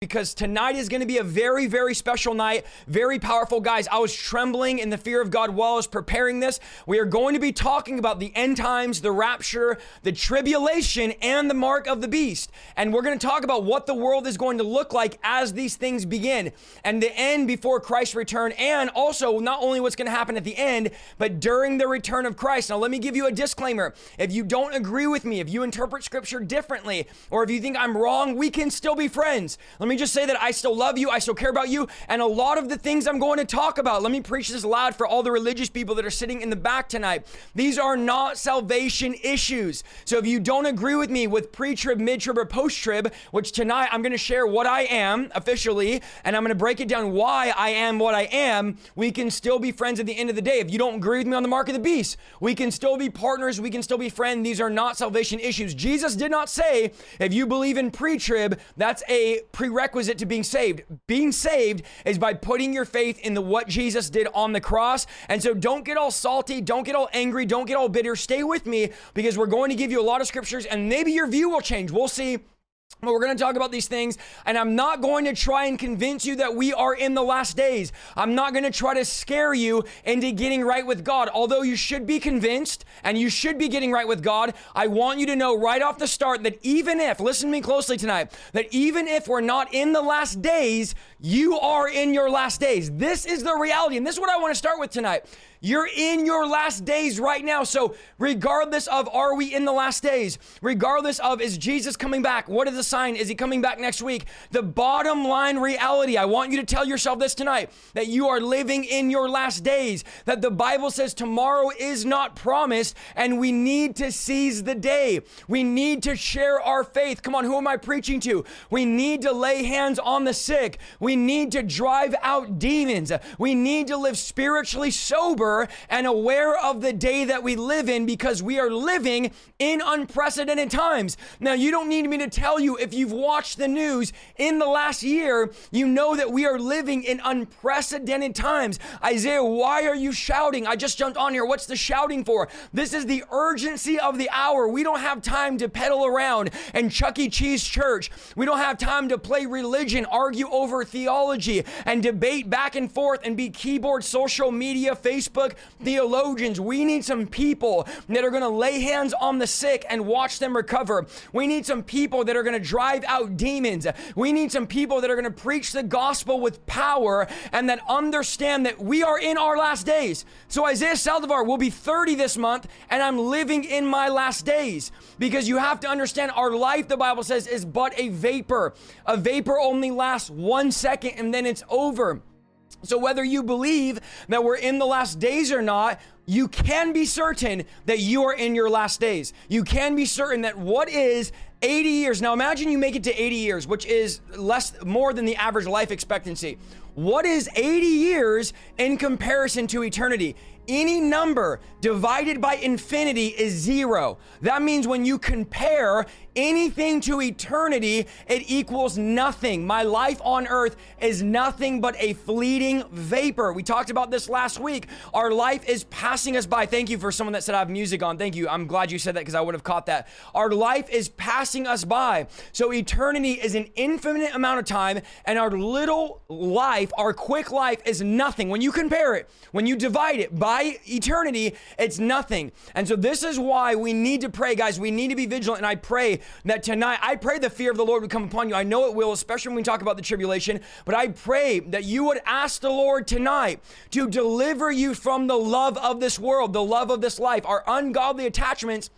because tonight is going to be a very, very special night. Very powerful, guys. I was trembling in the fear of God while I was preparing this. We are going to be talking about the end times, the rapture, the tribulation, and the mark of the beast. And we're going to talk about what the world is going to look like as these things begin and the end before Christ's return, and also not only what's going to happen at the end, but during the return of Christ. Now, let me give you a disclaimer. If you don't agree with me, if you interpret scripture differently, or if you think I'm wrong, we can still be friends. Let let me just say that I still love you, I still care about you, and a lot of the things I'm going to talk about, let me preach this loud for all the religious people that are sitting in the back tonight. These are not salvation issues. So if you don't agree with me with pre trib, mid trib, or post trib, which tonight I'm going to share what I am officially, and I'm going to break it down why I am what I am, we can still be friends at the end of the day. If you don't agree with me on the mark of the beast, we can still be partners, we can still be friends. These are not salvation issues. Jesus did not say if you believe in pre trib, that's a prerequisite prerequisite to being saved. Being saved is by putting your faith in the what Jesus did on the cross. And so don't get all salty, don't get all angry, don't get all bitter. Stay with me because we're going to give you a lot of scriptures and maybe your view will change. We'll see. But we're going to talk about these things, and I'm not going to try and convince you that we are in the last days. I'm not going to try to scare you into getting right with God. Although you should be convinced and you should be getting right with God, I want you to know right off the start that even if, listen to me closely tonight, that even if we're not in the last days, you are in your last days. This is the reality, and this is what I want to start with tonight. You're in your last days right now. So, regardless of are we in the last days, regardless of is Jesus coming back, what is the sign? Is he coming back next week? The bottom line reality, I want you to tell yourself this tonight that you are living in your last days, that the Bible says tomorrow is not promised, and we need to seize the day. We need to share our faith. Come on, who am I preaching to? We need to lay hands on the sick. We need to drive out demons. We need to live spiritually sober sober and aware of the day that we live in because we are living in unprecedented times. Now, you don't need me to tell you if you've watched the news in the last year, you know that we are living in unprecedented times. Isaiah, why are you shouting? I just jumped on here. What's the shouting for? This is the urgency of the hour. We don't have time to pedal around and Chuck E. Cheese church. We don't have time to play religion, argue over theology, and debate back and forth and be keyboard social media, Facebook Theologians. We need some people that are going to lay hands on the sick and watch them recover. We need some people that are going to drive out demons. We need some people that are going to preach the gospel with power and that understand that we are in our last days. So Isaiah Saldivar will be 30 this month and I'm living in my last days because you have to understand our life, the Bible says, is but a vapor. A vapor only lasts one second and then it's over. So, whether you believe that we're in the last days or not, you can be certain that you are in your last days. You can be certain that what is 80 years. Now, imagine you make it to 80 years, which is less, more than the average life expectancy. What is 80 years in comparison to eternity? Any number divided by infinity is zero. That means when you compare anything to eternity, it equals nothing. My life on earth is nothing but a fleeting vapor. We talked about this last week. Our life is passing us by. Thank you for someone that said I have music on. Thank you. I'm glad you said that because I would have caught that. Our life is passing us by. So eternity is an infinite amount of time, and our little life, our quick life, is nothing. When you compare it, when you divide it by eternity, it's nothing. And so this is why we need to pray, guys. We need to be vigilant. And I pray that tonight, I pray the fear of the Lord would come upon you. I know it will, especially when we talk about the tribulation. But I pray that you would ask the Lord tonight to deliver you from the love of this world, the love of this life, our ungodly attachments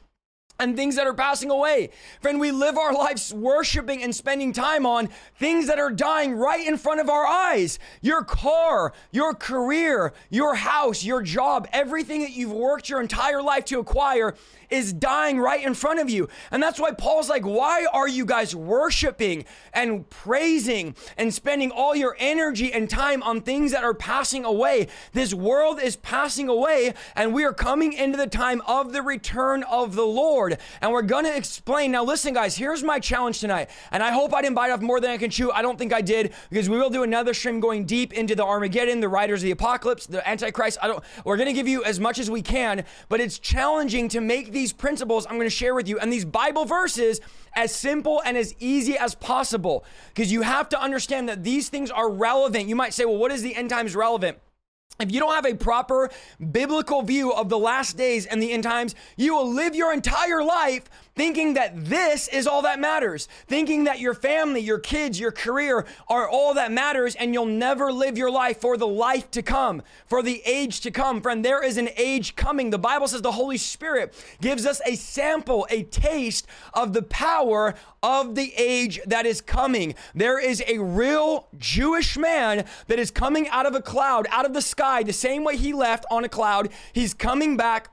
and things that are passing away. Friend, we live our lives worshiping and spending time on things that are dying right in front of our eyes. Your car, your career, your house, your job, everything that you've worked your entire life to acquire is dying right in front of you. And that's why Paul's like, why are you guys worshiping and praising and spending all your energy and time on things that are passing away? This world is passing away, and we are coming into the time of the return of the Lord. And we're going to explain. Now, listen, guys, here's my challenge tonight. And I hope I didn't bite off more than I can chew. I don't think I did because we will do another stream going deep into the Armageddon, the riders of the apocalypse, the Antichrist. I don't, we're going to give you as much as we can, but it's challenging to make these principles I'm going to share with you and these Bible verses as simple and as easy as possible because you have to understand that these things are relevant. You might say, well, what is the end times relevant? If you don't have a proper biblical view of the last days and the end times, you will live your entire life thinking that this is all that matters, thinking that your family, your kids, your career are all that matters, and you'll never live your life for the life to come, for the age to come. Friend, there is an age coming. The Bible says the Holy Spirit gives us a sample, a taste of the power of the age that is coming. There is a real Jewish man that is coming out of a cloud, out of the sky, the same way he left on a cloud. He's coming back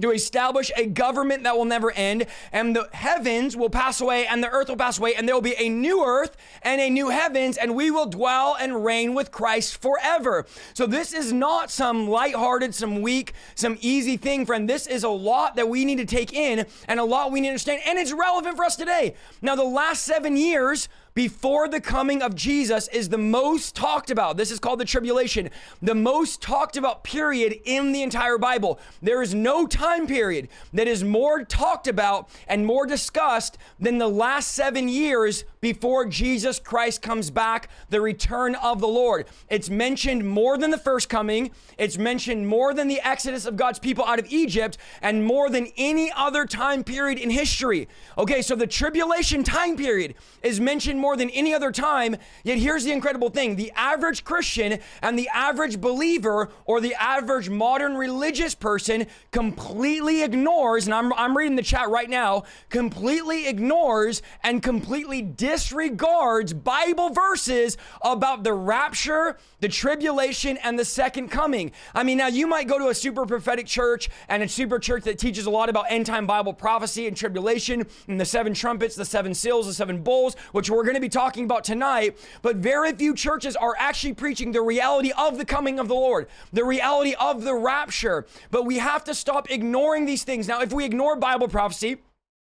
to establish a government that will never end, and the heavens will pass away, and the earth will pass away, and there will be a new earth and a new heavens, and we will dwell and reign with Christ forever. So, this is not some lighthearted, some weak, some easy thing, friend. This is a lot that we need to take in and a lot we need to understand, and it's relevant for us today. Now, the last seven years, before the coming of Jesus is the most talked about. This is called the tribulation, the most talked about period in the entire Bible. There is no time period that is more talked about and more discussed than the last seven years before Jesus Christ comes back, the return of the Lord. It's mentioned more than the first coming, it's mentioned more than the exodus of God's people out of Egypt, and more than any other time period in history. Okay, so the tribulation time period is mentioned more than any other time. Yet here's the incredible thing the average Christian and the average believer or the average modern religious person completely ignores, and I'm, I'm reading the chat right now, completely ignores and completely disregards Bible verses about the rapture, the tribulation, and the second coming. I mean, now you might go to a super prophetic church and a super church that teaches a lot about end time Bible prophecy and tribulation and the seven trumpets, the seven seals, the seven bowls, which we're going to be talking about tonight. But very few churches are actually preaching the reality of the coming of the Lord, the reality of the rapture. But we have to stop ignoring these things. Now, if we ignore Bible prophecy,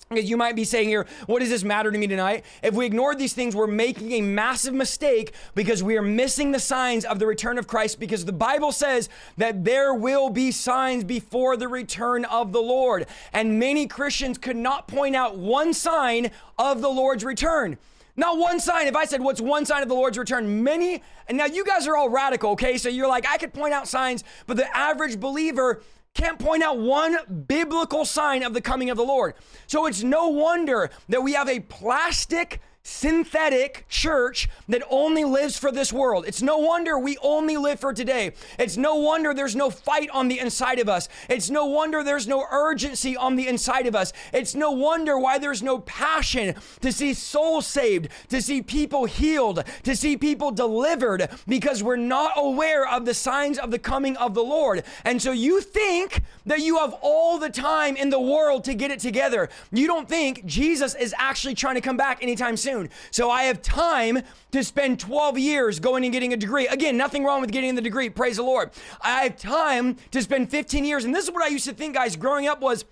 because you might be saying here, what does this matter to me tonight? If we ignore these things, we're making a massive mistake because we are missing the signs of the return of Christ because the Bible says that there will be signs before the return of the Lord. And many Christians could not point out one sign of the Lord's return. Not one sign. If I said, What's one sign of the Lord's return? Many, and now you guys are all radical, okay? So you're like, I could point out signs, but the average believer can't point out one biblical sign of the coming of the Lord. So it's no wonder that we have a plastic synthetic church that only lives for this world. It's no wonder we only live for today. It's no wonder there's no fight on the inside of us. It's no wonder there's no urgency on the inside of us. It's no wonder why there's no passion to see souls saved, to see people healed, to see people delivered, because we're not aware of the signs of the coming of the Lord. And so you think that you have all the time in the world to get it together. You don't think Jesus is actually trying to come back anytime soon soon. So I have time to spend 12 years going and getting a degree. Again, nothing wrong with getting the degree. Praise the Lord. I have time to spend 15 years. And this is what I used to think, guys, growing up was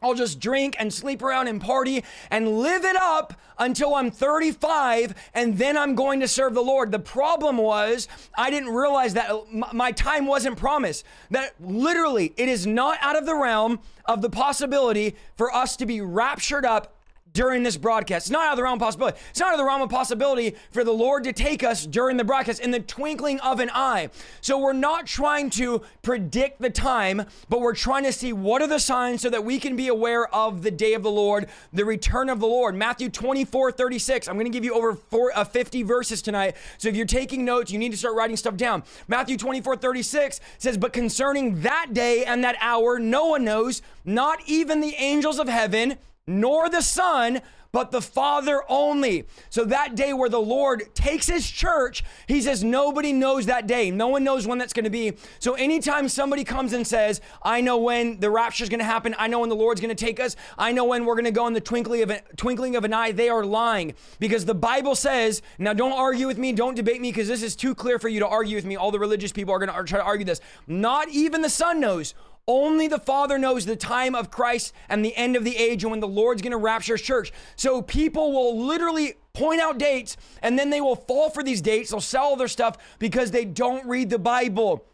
I'll just drink and sleep around and party and live it up until I'm 35 and then I'm going to serve the Lord. The problem was I didn't realize that my time wasn't promised. That literally it is not out of the realm of the possibility for us to be raptured up during this broadcast. It's not out of the realm of possibility. It's not out of the realm of possibility for the Lord to take us during the broadcast in the twinkling of an eye. So we're not trying to predict the time, but we're trying to see what are the signs so that we can be aware of the day of the Lord, the return of the Lord. Matthew 24, 36. I'm going to give you over four, uh, 50 verses tonight. So if you're taking notes, you need to start writing stuff down. Matthew 24, 36 says, But concerning that day and that hour, no one knows, not even the angels of heaven nor the Son, but the Father only. So that day where the Lord takes his church, he says nobody knows that day. No one knows when that's going to be. So anytime somebody comes and says, I know when the rapture is going to happen, I know when the Lord's going to take us, I know when we're going to go in the twinkling of, a, twinkling of an eye, they are lying. Because the Bible says, now don't argue with me, don't debate me, because this is too clear for you to argue with me. All the religious people are going to try to argue this. Not even the Son knows. Only the Father knows the time of Christ and the end of the age and when the Lord's going to rapture his church. So people will literally point out dates and then they will fall for these dates. They'll sell their stuff because they don't read the Bible.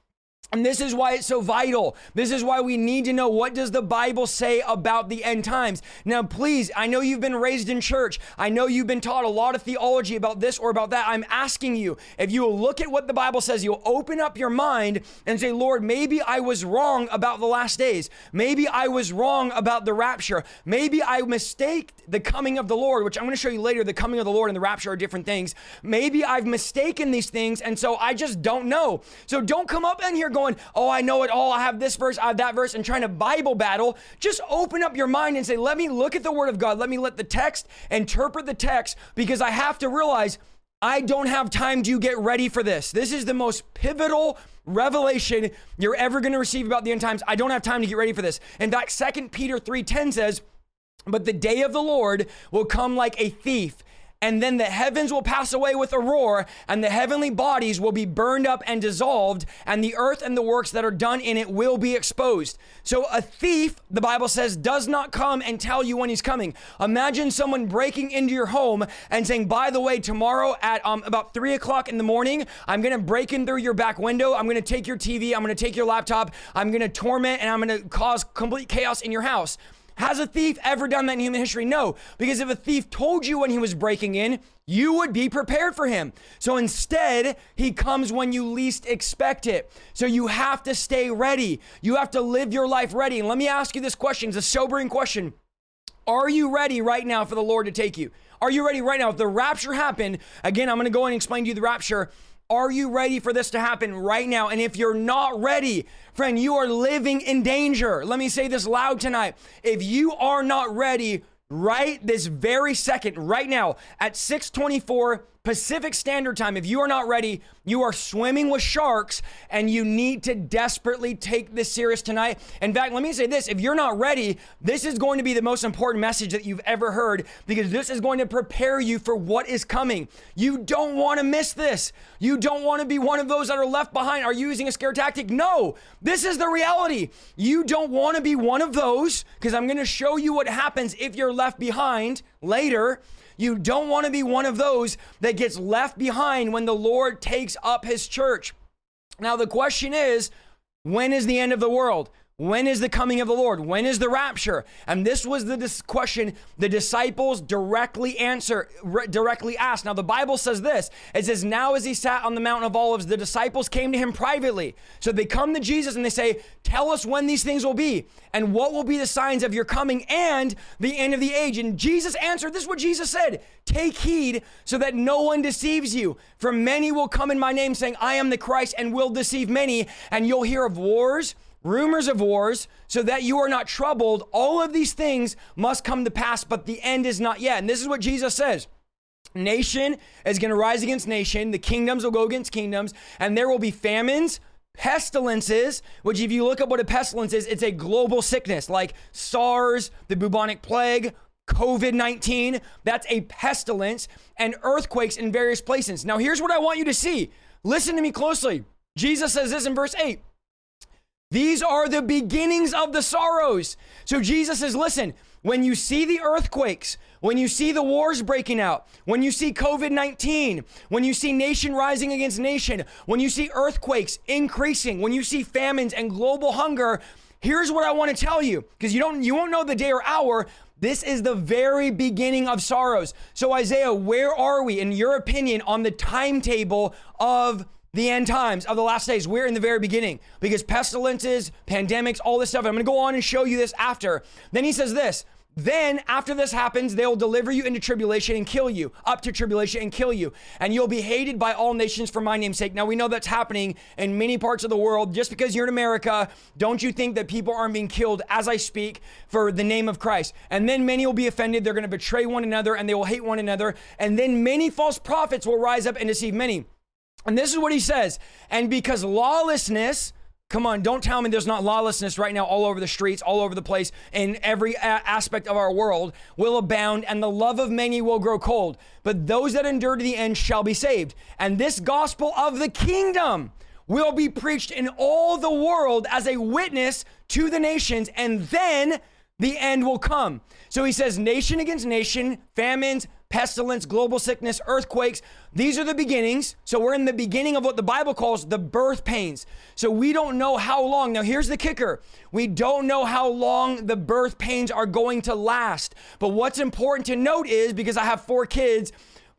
And this is why it's so vital. This is why we need to know what does the Bible say about the end times. Now, please, I know you've been raised in church. I know you've been taught a lot of theology about this or about that. I'm asking you, if you will look at what the Bible says, you'll open up your mind and say, Lord, maybe I was wrong about the last days. Maybe I was wrong about the rapture. Maybe I mistaked the coming of the Lord, which I'm going to show you later. The coming of the Lord and the rapture are different things. Maybe I've mistaken these things, and so I just don't know. So don't come up in here going, oh, I know it all. I have this verse, I have that verse, and trying to Bible battle. Just open up your mind and say, let me look at the Word of God. Let me let the text interpret the text because I have to realize I don't have time to get ready for this. This is the most pivotal revelation you're ever going to receive about the end times. I don't have time to get ready for this. In fact, Second Peter 3:10 says, "But the day of the Lord will come like a thief." And then the heavens will pass away with a roar, and the heavenly bodies will be burned up and dissolved, and the earth and the works that are done in it will be exposed. So, a thief, the Bible says, does not come and tell you when he's coming. Imagine someone breaking into your home and saying, By the way, tomorrow at um, about three o'clock in the morning, I'm going to break in through your back window. I'm going to take your TV. I'm going to take your laptop. I'm going to torment and I'm going to cause complete chaos in your house. Has a thief ever done that in human history? No, because if a thief told you when he was breaking in, you would be prepared for him. So instead, he comes when you least expect it. So you have to stay ready. You have to live your life ready. And let me ask you this question it's a sobering question. Are you ready right now for the Lord to take you? Are you ready right now? If the rapture happened, again, I'm going to go and explain to you the rapture. Are you ready for this to happen right now? And if you're not ready, friend, you are living in danger. Let me say this loud tonight. If you are not ready right this very second, right now at 624 Pacific Standard Time, if you are not ready, you are swimming with sharks and you need to desperately take this serious tonight. In fact, let me say this if you're not ready, this is going to be the most important message that you've ever heard because this is going to prepare you for what is coming. You don't want to miss this. You don't want to be one of those that are left behind. Are you using a scare tactic? No, this is the reality. You don't want to be one of those because I'm going to show you what happens if you're left behind later. You don't want to be one of those that gets left behind when the Lord takes up his church. Now, the question is when is the end of the world? When is the coming of the Lord? When is the rapture? And this was the dis- question the disciples directly answer, re- directly asked. Now the Bible says this. It says, "Now as he sat on the mountain of olives, the disciples came to him privately." So they come to Jesus and they say, "Tell us when these things will be, and what will be the signs of your coming and the end of the age." And Jesus answered, "This is what Jesus said: Take heed so that no one deceives you. For many will come in my name, saying, I am the Christ, and will deceive many, and you'll hear of wars." Rumors of wars, so that you are not troubled. All of these things must come to pass, but the end is not yet. And this is what Jesus says. Nation is going to rise against nation, the kingdoms will go against kingdoms, and there will be famines, pestilences, which, if you look up what a pestilence is, it's a global sickness like SARS, the bubonic plague, COVID 19. That's a pestilence, and earthquakes in various places. Now, here's what I want you to see. Listen to me closely. Jesus says this in verse 8 these are the beginnings of the sorrows. So Jesus says, listen, when you see the earthquakes, when you see the wars breaking out, when you see COVID 19, when you see nation rising against nation, when you see earthquakes increasing, when you see famines and global hunger, here's what I want to tell you because you don't you won't know the day or hour. This is the very beginning of sorrows. So Isaiah, where are we in your opinion on the timetable of the end times of the last days. We're in the very beginning because pestilences, pandemics, all this stuff. I'm going to go on and show you this after. Then he says this Then, after this happens, they'll deliver you into tribulation and kill you, up to tribulation and kill you. And you'll be hated by all nations for my name's sake. Now, we know that's happening in many parts of the world. Just because you're in America, don't you think that people aren't being killed as I speak for the name of Christ? And then many will be offended. They're going to betray one another and they will hate one another. And then many false prophets will rise up and deceive many. And this is what he says. And because lawlessness, Come on, don't tell me there's not lawlessness right now all over the streets, all over the place, in every a- aspect of our world will abound, and the love of many will grow cold. But those that endure to the end shall be saved. And this gospel of the kingdom will be preached in all the world as a witness to the nations, and then the end will come. So he says, nation against nation, famines, pestilence, global sickness, earthquakes. These are the beginnings. So we're in the beginning of what the Bible calls the birth pains. So we don't know how long. Now, here's the kicker we don't know how long the birth pains are going to last. But what's important to note is because I have four kids,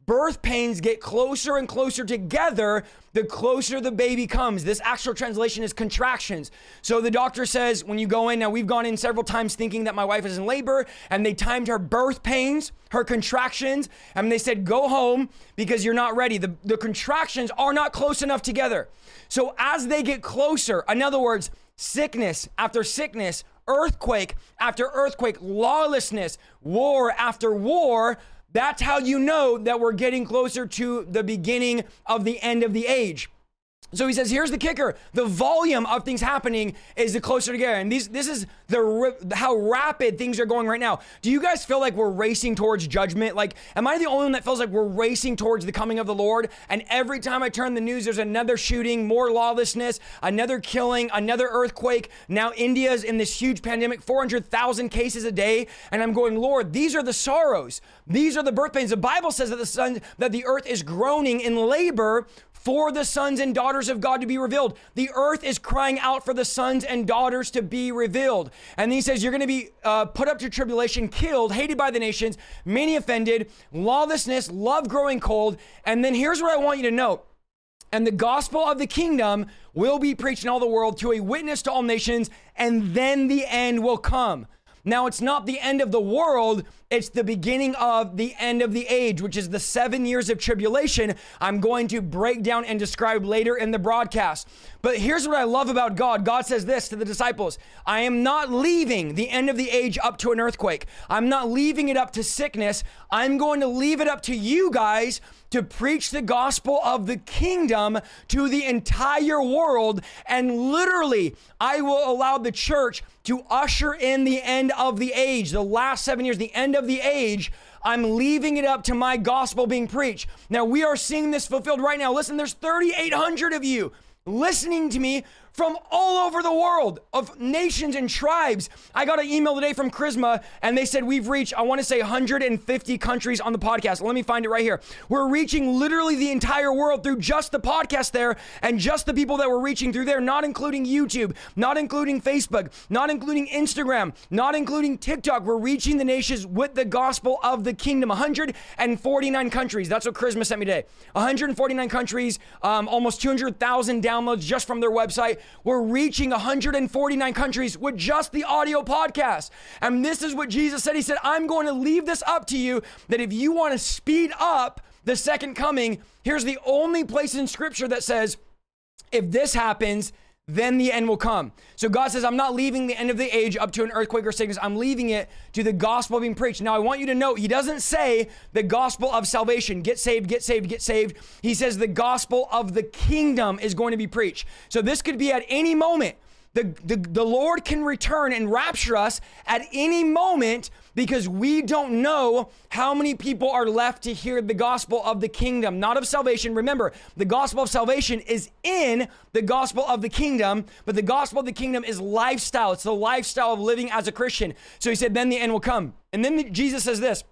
birth pains get closer and closer together the closer the baby comes. This actual translation is contractions. So the doctor says when you go in, now we've gone in several times thinking that my wife is in labor and they timed her birth pains, her contractions, and they said, go home because you're not ready. The, the contractions are not close enough together. So as they get closer, in other words, sickness after sickness, earthquake after earthquake, lawlessness, war after war, that's how you know that we're getting closer to the beginning of the end of the age. So he says, here's the kicker: the volume of things happening is the closer together, and these, this is the how rapid things are going right now. Do you guys feel like we're racing towards judgment? Like, am I the only one that feels like we're racing towards the coming of the Lord? And every time I turn the news, there's another shooting, more lawlessness, another killing, another earthquake. Now India's in this huge pandemic, 400,000 cases a day, and I'm going, Lord, these are the sorrows, these are the birth pains. The Bible says that the sun, that the earth is groaning in labor for the sons and daughters of God to be revealed. The earth is crying out for the sons and daughters to be revealed. And he says, You're going to be uh, put up to tribulation, killed, hated by the nations, many offended, lawlessness, love growing cold. And then here's what I want you to note. And the gospel of the kingdom will be preached in all the world to a witness to all nations, and then the end will come. Now, it's not the end of the world, it's the beginning of the end of the age, which is the seven years of tribulation I'm going to break down and describe later in the broadcast. But here's what I love about God God says this to the disciples I am not leaving the end of the age up to an earthquake, I'm not leaving it up to sickness. I'm going to leave it up to you guys to preach the gospel of the kingdom to the entire world. And literally, I will allow the church to usher in the end of the age, the last seven years, the end of the age. I'm leaving it up to my gospel being preached. Now, we are seeing this fulfilled right now. Listen, there's 3,800 of you listening to me from all over the world of nations and tribes. I got an email today from Charisma and they said we've reached, I want to say 150 countries on the podcast. Let me find it right here. We're reaching literally the entire world through just the podcast there and just the people that we're reaching through there, not including YouTube, not including Facebook, not including Instagram, not including TikTok. We're reaching the nations with the gospel of the kingdom. 149 countries. That's what Charisma sent me today. 149 countries, um, almost 200,000 downloads just from their website. We're reaching 149 countries with just the audio podcast. And this is what Jesus said. He said, I'm going to leave this up to you that if you want to speed up the second coming, here's the only place in scripture that says, if this happens, then the end will come. So God says, I'm not leaving the end of the age up to an earthquake or sickness. I'm leaving it to the gospel being preached. Now, I want you to note, He doesn't say the gospel of salvation get saved, get saved, get saved. He says the gospel of the kingdom is going to be preached. So this could be at any moment. The, the, the Lord can return and rapture us at any moment because we don't know how many people are left to hear the gospel of the kingdom, not of salvation. Remember, the gospel of salvation is in the gospel of the kingdom, but the gospel of the kingdom is lifestyle. It's the lifestyle of living as a Christian. So he said, then the end will come. And then Jesus says this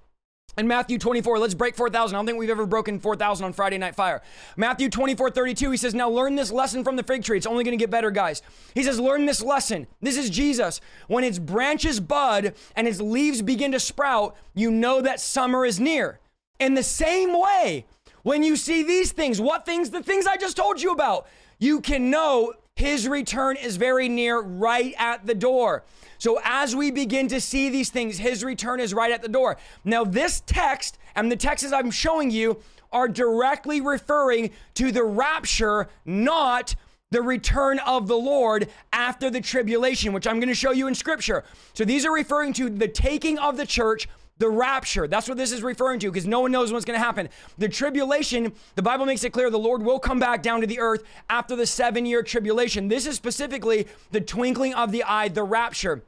in Matthew 24, let's break 4,000. I don't think we've ever broken 4,000 on Friday Night Fire. Matthew 24, 32, he says, Now learn this lesson from the fig tree. It's only going to get better, guys. He says, Learn this lesson. This is Jesus. When its branches bud and its leaves begin to sprout, you know that summer is near. In the same way, when you see these things, what things? The things I just told you about. You can know his return is very near, right at the door. So as we begin to see these things, his return is right at the door. Now, this text and the texts I'm showing you are directly referring to the rapture, not the return of the Lord after the tribulation, which I'm going to show you in scripture. So these are referring to the taking of the church the rapture. That's what this is referring to because no one knows what's going to happen. The tribulation, the Bible makes it clear the Lord will come back down to the earth after the seven year tribulation. This is specifically the twinkling of the eye, the rapture.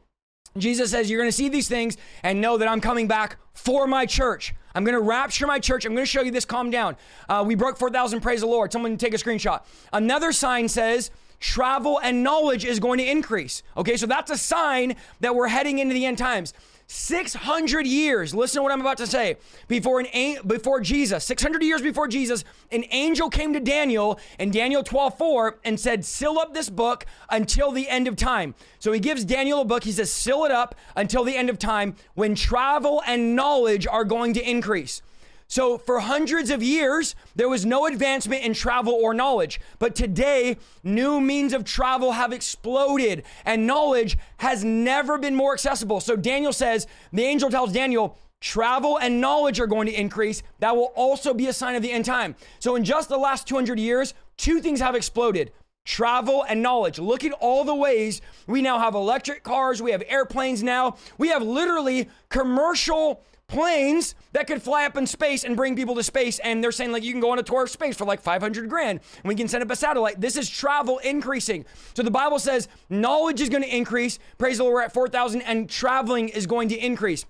Jesus says, You're going to see these things and know that I'm coming back for my church. I'm going to rapture my church. I'm going to show you this. Calm down. Uh, we broke 4,000. Praise the Lord. Someone take a screenshot. Another sign says, travel and knowledge is going to increase. Okay, so that's a sign that we're heading into the end times. 600 years, listen to what I'm about to say, before an before Jesus, 600 years before Jesus, an angel came to Daniel in Daniel 12:4 and said, "Seal up this book until the end of time." So he gives Daniel a book. He says, "Seal it up until the end of time when travel and knowledge are going to increase." So, for hundreds of years, there was no advancement in travel or knowledge. But today, new means of travel have exploded and knowledge has never been more accessible. So, Daniel says, the angel tells Daniel, travel and knowledge are going to increase. That will also be a sign of the end time. So, in just the last 200 years, two things have exploded travel and knowledge. Look at all the ways we now have electric cars, we have airplanes now, we have literally commercial planes that could fly up in space and bring people to space. And they're saying, like, you can go on a tour of space for like 500 grand. And we can send up a satellite. This is travel increasing. So the Bible says knowledge is going to increase. Praise the Lord, we're at 4,000, and traveling is going to increase.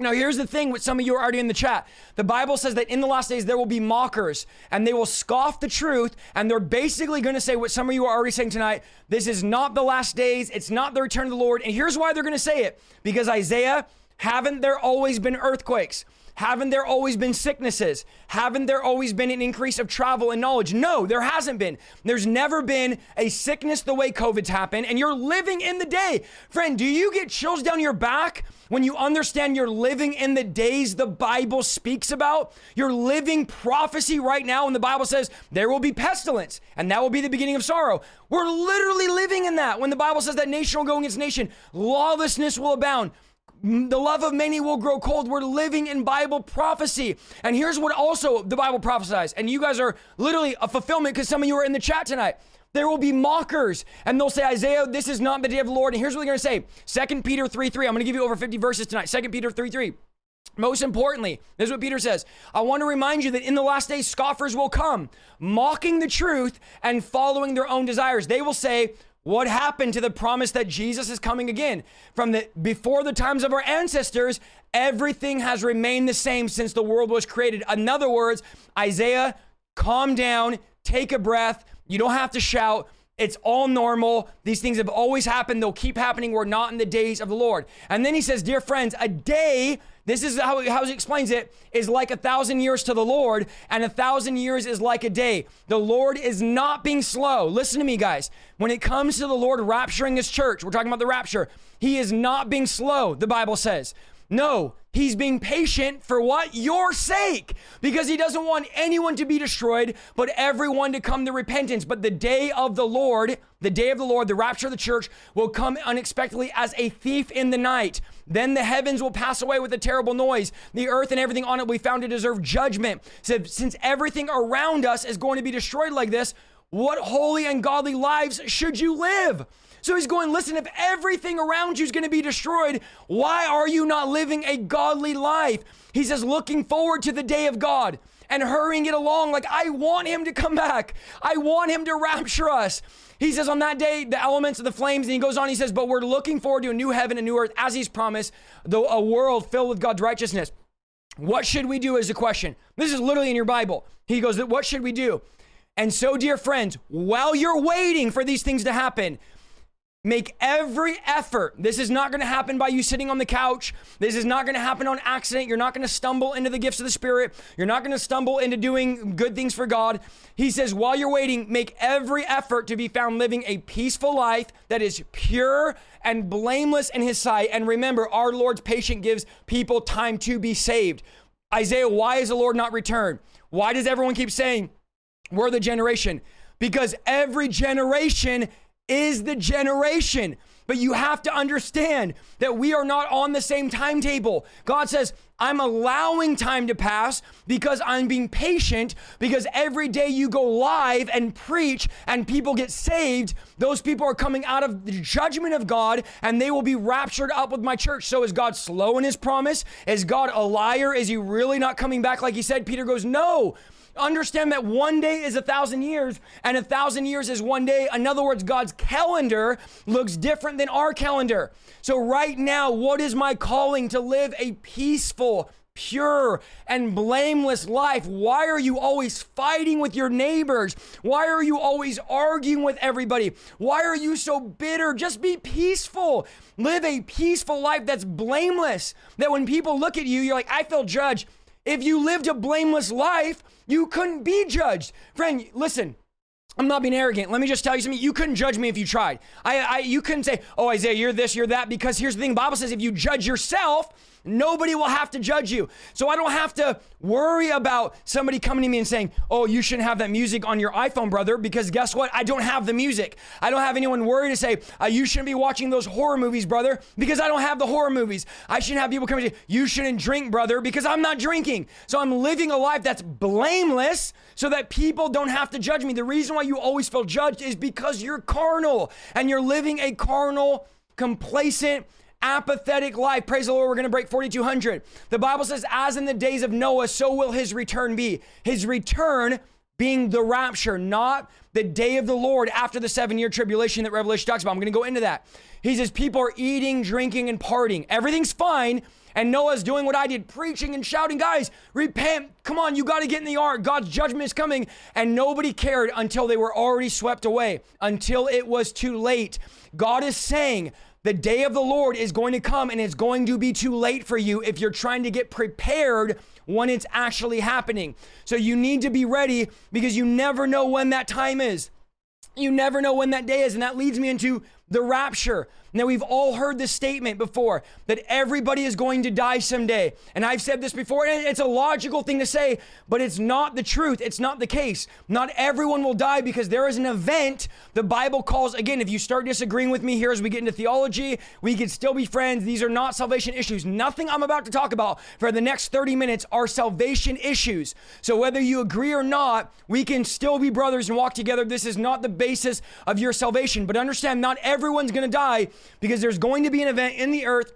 Now, here's the thing with some of you are already in the chat. The Bible says that in the last days there will be mockers and they will scoff the truth. And they're basically going to say what some of you are already saying tonight this is not the last days, it's not the return of the Lord. And here's why they're going to say it because Isaiah haven't there always been earthquakes? Haven't there always been sicknesses? Haven't there always been an increase of travel and knowledge? No, there hasn't been. There's never been a sickness the way COVID's happened, and you're living in the day. Friend, do you get chills down your back when you understand you're living in the days the Bible speaks about? You're living prophecy right now, and the Bible says there will be pestilence, and that will be the beginning of sorrow. We're literally living in that when the Bible says that nation will go against nation, lawlessness will abound the love of many will grow cold. We're living in Bible prophecy. And here's what also the Bible prophesies. And you guys are literally a fulfillment because some of you are in the chat tonight. There will be mockers, and they'll say, Isaiah, this is not the day of the Lord. And here's what they're going to say 2 Peter 3 3. I'm going to give you over 50 verses tonight. 2 Peter 3 3. Most importantly, this is what Peter says. I want to remind you that in the last days, scoffers will come, mocking the truth and following their own desires. They will say, what happened to the promise that Jesus is coming again? From the before the times of our ancestors, everything has remained the same since the world was created. In other words, Isaiah, calm down, take a breath. You don't have to shout. It's all normal. These things have always happened. They'll keep happening. We're not in the days of the Lord. And then he says, Dear friends, a day, this is how, how he explains it, is like a thousand years to the Lord, and a thousand years is like a day. The Lord is not being slow. Listen to me, guys. When it comes to the Lord rapturing his church, we're talking about the rapture, he is not being slow, the Bible says. No, he's being patient for what? Your sake. Because he doesn't want anyone to be destroyed, but everyone to come to repentance. But the day of the Lord, the day of the Lord, the rapture of the church, will come unexpectedly as a thief in the night. Then the heavens will pass away with a terrible noise. The earth and everything on it will be found to deserve judgment. So since everything around us is going to be destroyed like this, what holy and godly lives should you live? So he's going, listen, if everything around you is going to be destroyed, why are you not living a godly life? He says, looking forward to the day of God and hurrying it along. Like, I want him to come back. I want him to rapture us. He says, on that day, the elements of the flames, and he goes on, he says, but we're looking forward to a new heaven and a new earth as he's promised, though a world filled with God's righteousness. What should we do is the question. This is literally in your Bible. He goes, What should we do? And so, dear friends, while you're waiting for these things to happen, Make every effort. This is not going to happen by you sitting on the couch. This is not going to happen on accident. You're not going to stumble into the gifts of the Spirit. You're not going to stumble into doing good things for God. He says, while you're waiting, make every effort to be found living a peaceful life that is pure and blameless in His sight. And remember, our Lord's patient gives people time to be saved. Isaiah, why is the Lord not returned? Why does everyone keep saying, we're the generation? Because every generation is the generation. But you have to understand that we are not on the same timetable. God says, I'm allowing time to pass because I'm being patient. Because every day you go live and preach and people get saved, those people are coming out of the judgment of God and they will be raptured up with my church. So is God slow in his promise? Is God a liar? Is he really not coming back like he said? Peter goes, No. Understand that one day is a thousand years, and a thousand years is one day. In other words, God's calendar looks different than our calendar. So, right now, what is my calling to live a peaceful, pure and blameless life. Why are you always fighting with your neighbors? Why are you always arguing with everybody? Why are you so bitter? Just be peaceful. Live a peaceful life that's blameless. That when people look at you, you're like, I feel judged. If you lived a blameless life, you couldn't be judged. Friend, listen, I'm not being arrogant. Let me just tell you something. You couldn't judge me if you tried. I, I, you couldn't say, "Oh, Isaiah, you're this, you're that," because here's the thing: the Bible says if you judge yourself, Nobody will have to judge you. So I don't have to worry about somebody coming to me and saying, Oh, you shouldn't have that music on your iPhone, brother, because guess what? I don't have the music. I don't have anyone worried to say, uh, You shouldn't be watching those horror movies, brother, because I don't have the horror movies. I shouldn't have people coming to say, You shouldn't drink, brother, because I'm not drinking. So I'm living a life that's blameless so that people don't have to judge me. The reason why you always feel judged is because you're carnal and you're living a carnal, complacent, apathetic life. Praise the Lord, we're going to break 4,200. The Bible says, as in the days of Noah, so will his return be. His return being the rapture, not the day of the Lord after the seven year tribulation that Revelation talks about. I'm going to go into that. He says, people are eating, drinking, and partying. Everything's fine. And Noah's doing what I did, preaching and shouting, guys, repent. Come on, you got to get in the ark. God's judgment is coming. And nobody cared until they were already swept away, until it was too late. God is saying, the day of the Lord is going to come and it's going to be too late for you if you're trying to get prepared when it's actually happening. So you need to be ready because you never know when that time is. You never know when that day is. And that leads me into the rapture. Now, we've all heard this statement before that everybody is going to die someday. And I've said this before, and it's a logical thing to say, but it's not the truth. It's not the case. Not everyone will die because there is an event the Bible calls, again, if you start disagreeing with me here as we get into theology, we can still be friends. These are not salvation issues. Nothing I'm about to talk about for the next 30 minutes are salvation issues. So whether you agree or not, we can still be brothers and walk together. This is not the basis of your salvation. But understand, not everyone's going to die because there's going to be an event in the earth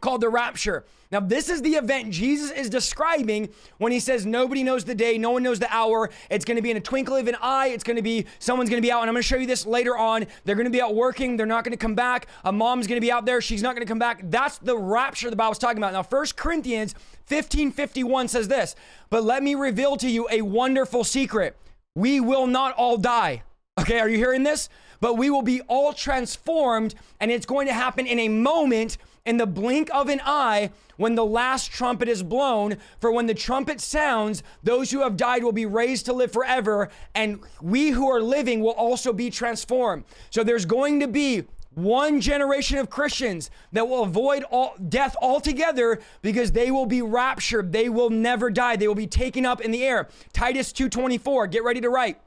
called the rapture. Now, this is the event Jesus is describing when he says, Nobody knows the day, no one knows the hour. It's going to be in a twinkle of an eye. It's going to be, someone's going to be out. And I'm going to show you this later on. They're going to be out working. They're not going to come back. A mom's going to be out there. She's not going to come back. That's the rapture the Bible's talking about. Now, First Corinthians 15 51 says this, But let me reveal to you a wonderful secret. We will not all die. Okay, are you hearing this? But we will be all transformed, and it's going to happen in a moment, in the blink of an eye, when the last trumpet is blown. For when the trumpet sounds, those who have died will be raised to live forever, and we who are living will also be transformed. So there's going to be one generation of Christians that will avoid all death altogether because they will be raptured. They will never die. They will be taken up in the air. Titus 2:24. Get ready to write.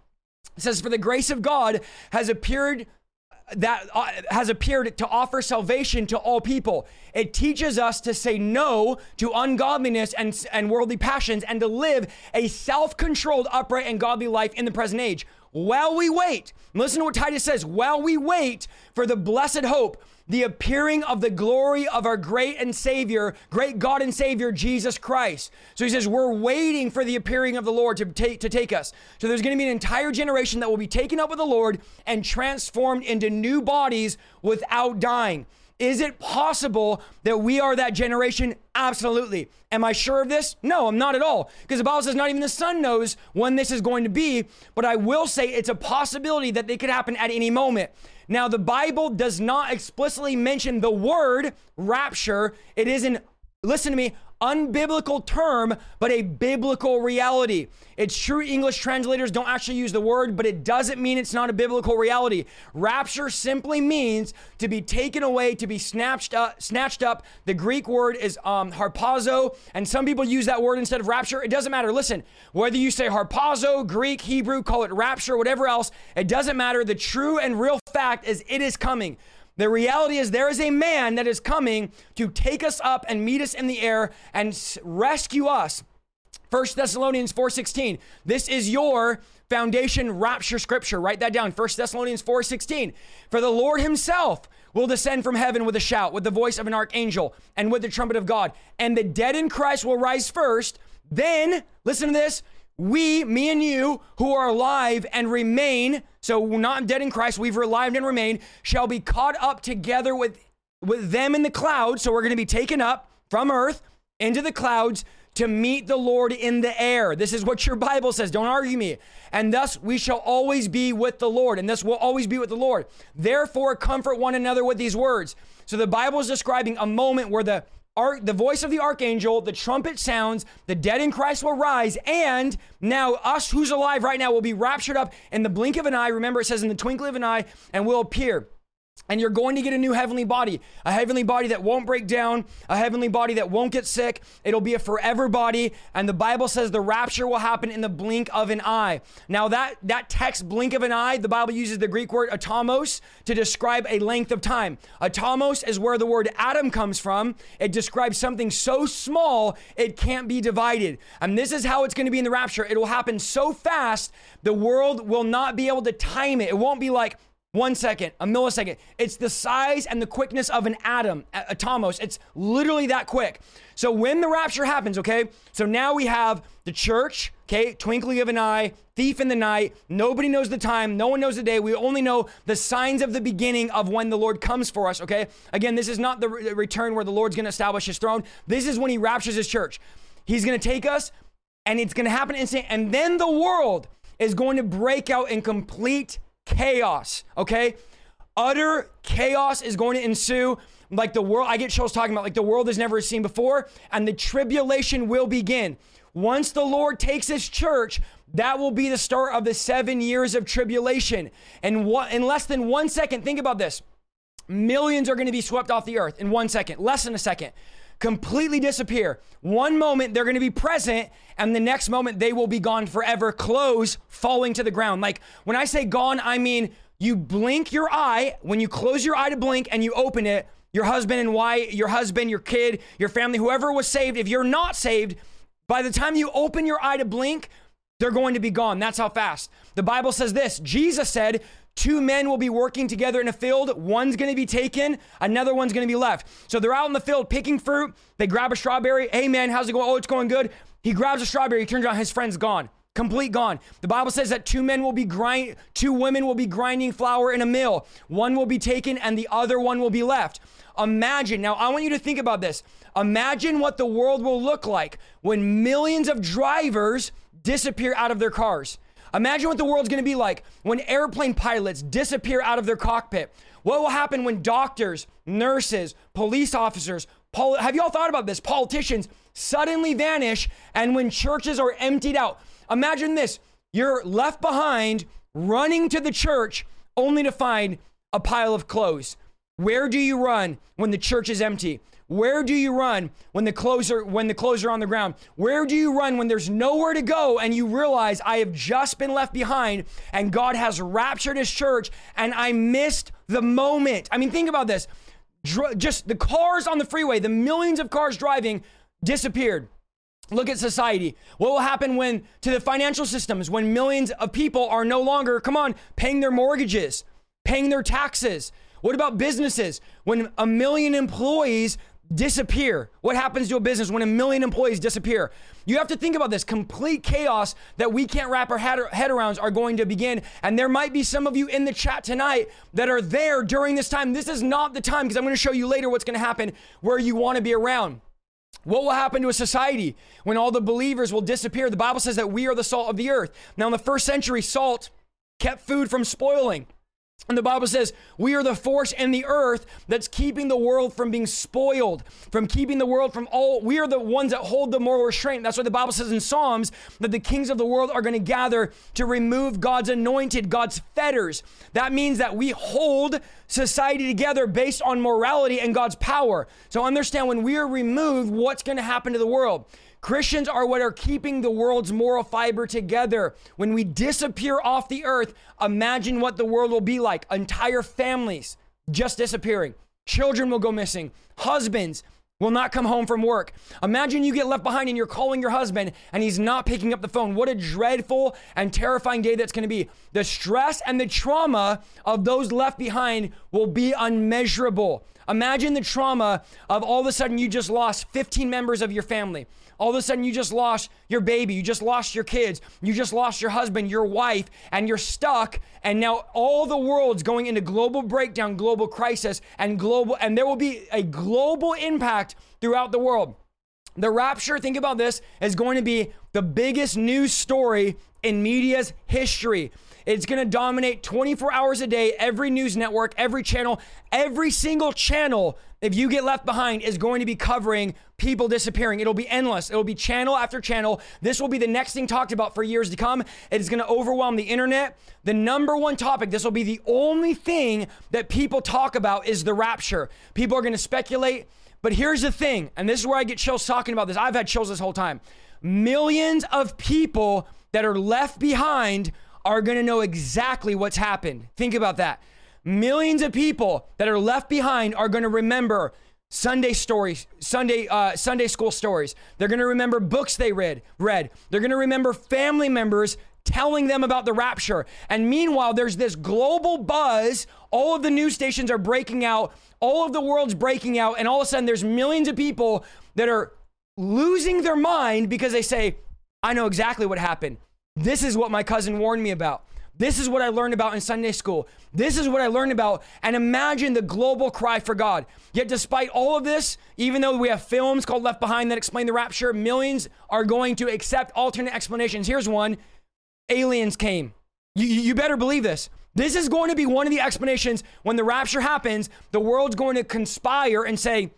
It says, For the grace of God has appeared that uh, has appeared to offer salvation to all people. It teaches us to say no to ungodliness and, and worldly passions and to live a self controlled, upright, and godly life in the present age. While we wait, listen to what Titus says while we wait for the blessed hope the appearing of the glory of our great and Savior, great God and Savior, Jesus Christ. So he says, we're waiting for the appearing of the Lord to take, to take us. So there's going to be an entire generation that will be taken up with the Lord and transformed into new bodies without dying. Is it possible that we are that generation? Absolutely. Am I sure of this? No, I'm not at all. Because the Bible says not even the Son knows when this is going to be. But I will say it's a possibility that they could happen at any moment. Now, the Bible does not explicitly mention the word rapture. It is an, listen to me, unbiblical term, but a biblical reality. It's true English translators don't actually use the word, but it doesn't mean it's not a biblical reality. Rapture simply means to be taken away, to be snatched up. Snatched up. The Greek word is um, harpazo, and some people use that word instead of rapture. It doesn't matter. Listen, whether you say harpazo, Greek, Hebrew, call it rapture, whatever else, it doesn't matter. The true and real fact is it is coming. The reality is there is a man that is coming to take us up and meet us in the air and rescue us 1 Thessalonians 4:16. This is your foundation rapture scripture. Write that down. 1 Thessalonians 4:16. For the Lord himself will descend from heaven with a shout, with the voice of an archangel, and with the trumpet of God. And the dead in Christ will rise first. Then, listen to this, we, me and you, who are alive and remain, so not dead in Christ, we've revived and remain, shall be caught up together with, with them in the clouds. So we're going to be taken up from earth into the clouds to meet the Lord in the air. This is what your Bible says. Don't argue me. And thus we shall always be with the Lord, and thus we'll always be with the Lord. Therefore, comfort one another with these words. So the Bible is describing a moment where the Arch, the voice of the archangel, the trumpet sounds, the dead in Christ will rise, and now us who's alive right now will be raptured up in the blink of an eye. Remember, it says in the twinkling of an eye, and will appear and you're going to get a new heavenly body, a heavenly body that won't break down, a heavenly body that won't get sick. It'll be a forever body. And the Bible says the rapture will happen in the blink of an eye. Now, that, that text, blink of an eye, the Bible uses the Greek word atomos to describe a length of time. Atomos is where the word atom comes from. It describes something so small it can't be divided. And this is how it's going to be in the rapture. It will happen so fast, the world will not be able to time it. It won't be like, one second, a millisecond. It's the size and the quickness of an atom, atomos. It's literally that quick. So when the rapture happens, okay, so now we have the church, okay, twinkling of an eye, thief in the night. Nobody knows the time. No one knows the day. We only know the signs of the beginning of when the Lord comes for us, okay? Again, this is not the re- return where the Lord's to establish his throne. This is when he raptures his church. He's to take us and it's to happen instant. And then the world is going to break out in complete chaos, okay? Utter chaos is going to ensue. Like the world, I get chills talking about like the world has never seen before, and the tribulation will begin. Once the Lord takes his church, that will be the start of the seven years of tribulation. And what, in less than one second, think about this millions are going to be swept off the earth in one second, less than a second completely disappear. One moment they're going to be present, and the next moment they will be gone forever, clothes falling to the ground. Like when I say gone, I mean you blink your eye, when you close your eye to blink and you open it, your husband and wife, your husband, your kid, your family, whoever was saved, if you're not saved, by the time you open your eye to blink, they're going to be gone. That's how fast. The Bible says this Jesus said, Two men will be working together in a field. One's going to be taken, another one's going to be left. So they're out in the field picking fruit. They grab a strawberry. Hey, man, how's it going? Oh, it's going good. He grabs a strawberry. He turns around. His friend's gone. Complete gone. The Bible says that two men will be grind, two women will be grinding flour in a mill. One will be taken and the other one will be left. Imagine, now I want you to think about this. Imagine what the world will look like when millions of drivers disappear out of their cars. Imagine what the world's to be like when airplane pilots disappear out of their cockpit. What will happen when doctors, nurses, police officers, pol- have you all thought about this? Politicians suddenly vanish and when churches are emptied out. Imagine this you're left behind running to the church only to find a pile of clothes. Where do you run when the church is empty? Where do you run when the clothes are when the clothes are on the ground? Where do you run when there's nowhere to go and you realize I have just been left behind and God has raptured his church and I missed the moment. I mean, think about this. Dr- just the cars on the freeway, the millions of cars driving disappeared. Look at society. What will happen when to the financial systems when millions of people are no longer, come on, paying their mortgages, paying their taxes? What about businesses? When a million employees disappear. What happens to a business when a million employees disappear? You have to think about this complete chaos that we can't wrap our head around are going to begin. And there might be some of you in the chat tonight that are there during this time. This is not the time because I'm going to show you later what's going to happen where you want to be around. What will happen to a society when all the believers will disappear? The Bible says that we are the salt of the earth. Now, in the first century, salt kept food from spoiling. And the Bible says we are the force in the earth that's keeping the world from being spoiled, from keeping the world from all. We are the ones that hold the moral restraint. That's why the Bible says in Psalms that the kings of the world are going to gather to remove God's anointed, God's fetters. That means that we hold society together based on morality and God's power. So understand when we are removed, what's going to happen to the world. Christians are what are keeping the world's moral fiber together. When we disappear off the earth, imagine what the world will be like. Entire families just disappearing. Children will go missing. Husbands will not come home from work. Imagine you get left behind and you're calling your husband and he's not picking up the phone. What a dreadful and terrifying day that's going to be. The stress and the trauma of those left behind will be unmeasurable. Imagine the trauma of all of a sudden you just lost 15 members of your family. All of a sudden, you just lost your baby, you just lost your kids, you just lost your husband, your wife, and you're stuck. And now all the world's going into global breakdown, global crisis, and global, and there will be a global impact throughout the world. The rapture, think about this, is going to be the biggest news story in media's history. It's going to dominate 24 hours a day, every news network, every channel, every single channel, if you get left behind, is going to be covering people disappearing. It'll be endless. It'll be channel after channel. This will be the next thing talked about for years to come. It is going to overwhelm the internet. The number one topic, this will be the only thing that people talk about is the rapture. People are going to speculate. But here's the thing, and this is where I get chills talking about this. I've had chills this whole time. Millions of people that are left behind are going to know exactly what's happened. Think about that. Millions of people that are left behind are going to remember Sunday stories, Sunday uh, Sunday school stories. They're going to remember books they read. Read. They're going to remember family members telling them about the rapture. And meanwhile, there's this global buzz. All of the news stations are breaking out. All of the world's breaking out, and all of a sudden, there's millions of people that are losing their mind because they say, "I know exactly what happened. This is what my cousin warned me about. This is what I learned about in Sunday school. This is what I learned about. And imagine the global cry for God. Yet, despite all of this, even though we have films called Left Behind that explain the rapture, millions are going to accept alternate explanations. Here's one aliens came. You, you better believe this. This is going to be one of the explanations when the rapture happens. The world's going to conspire and say,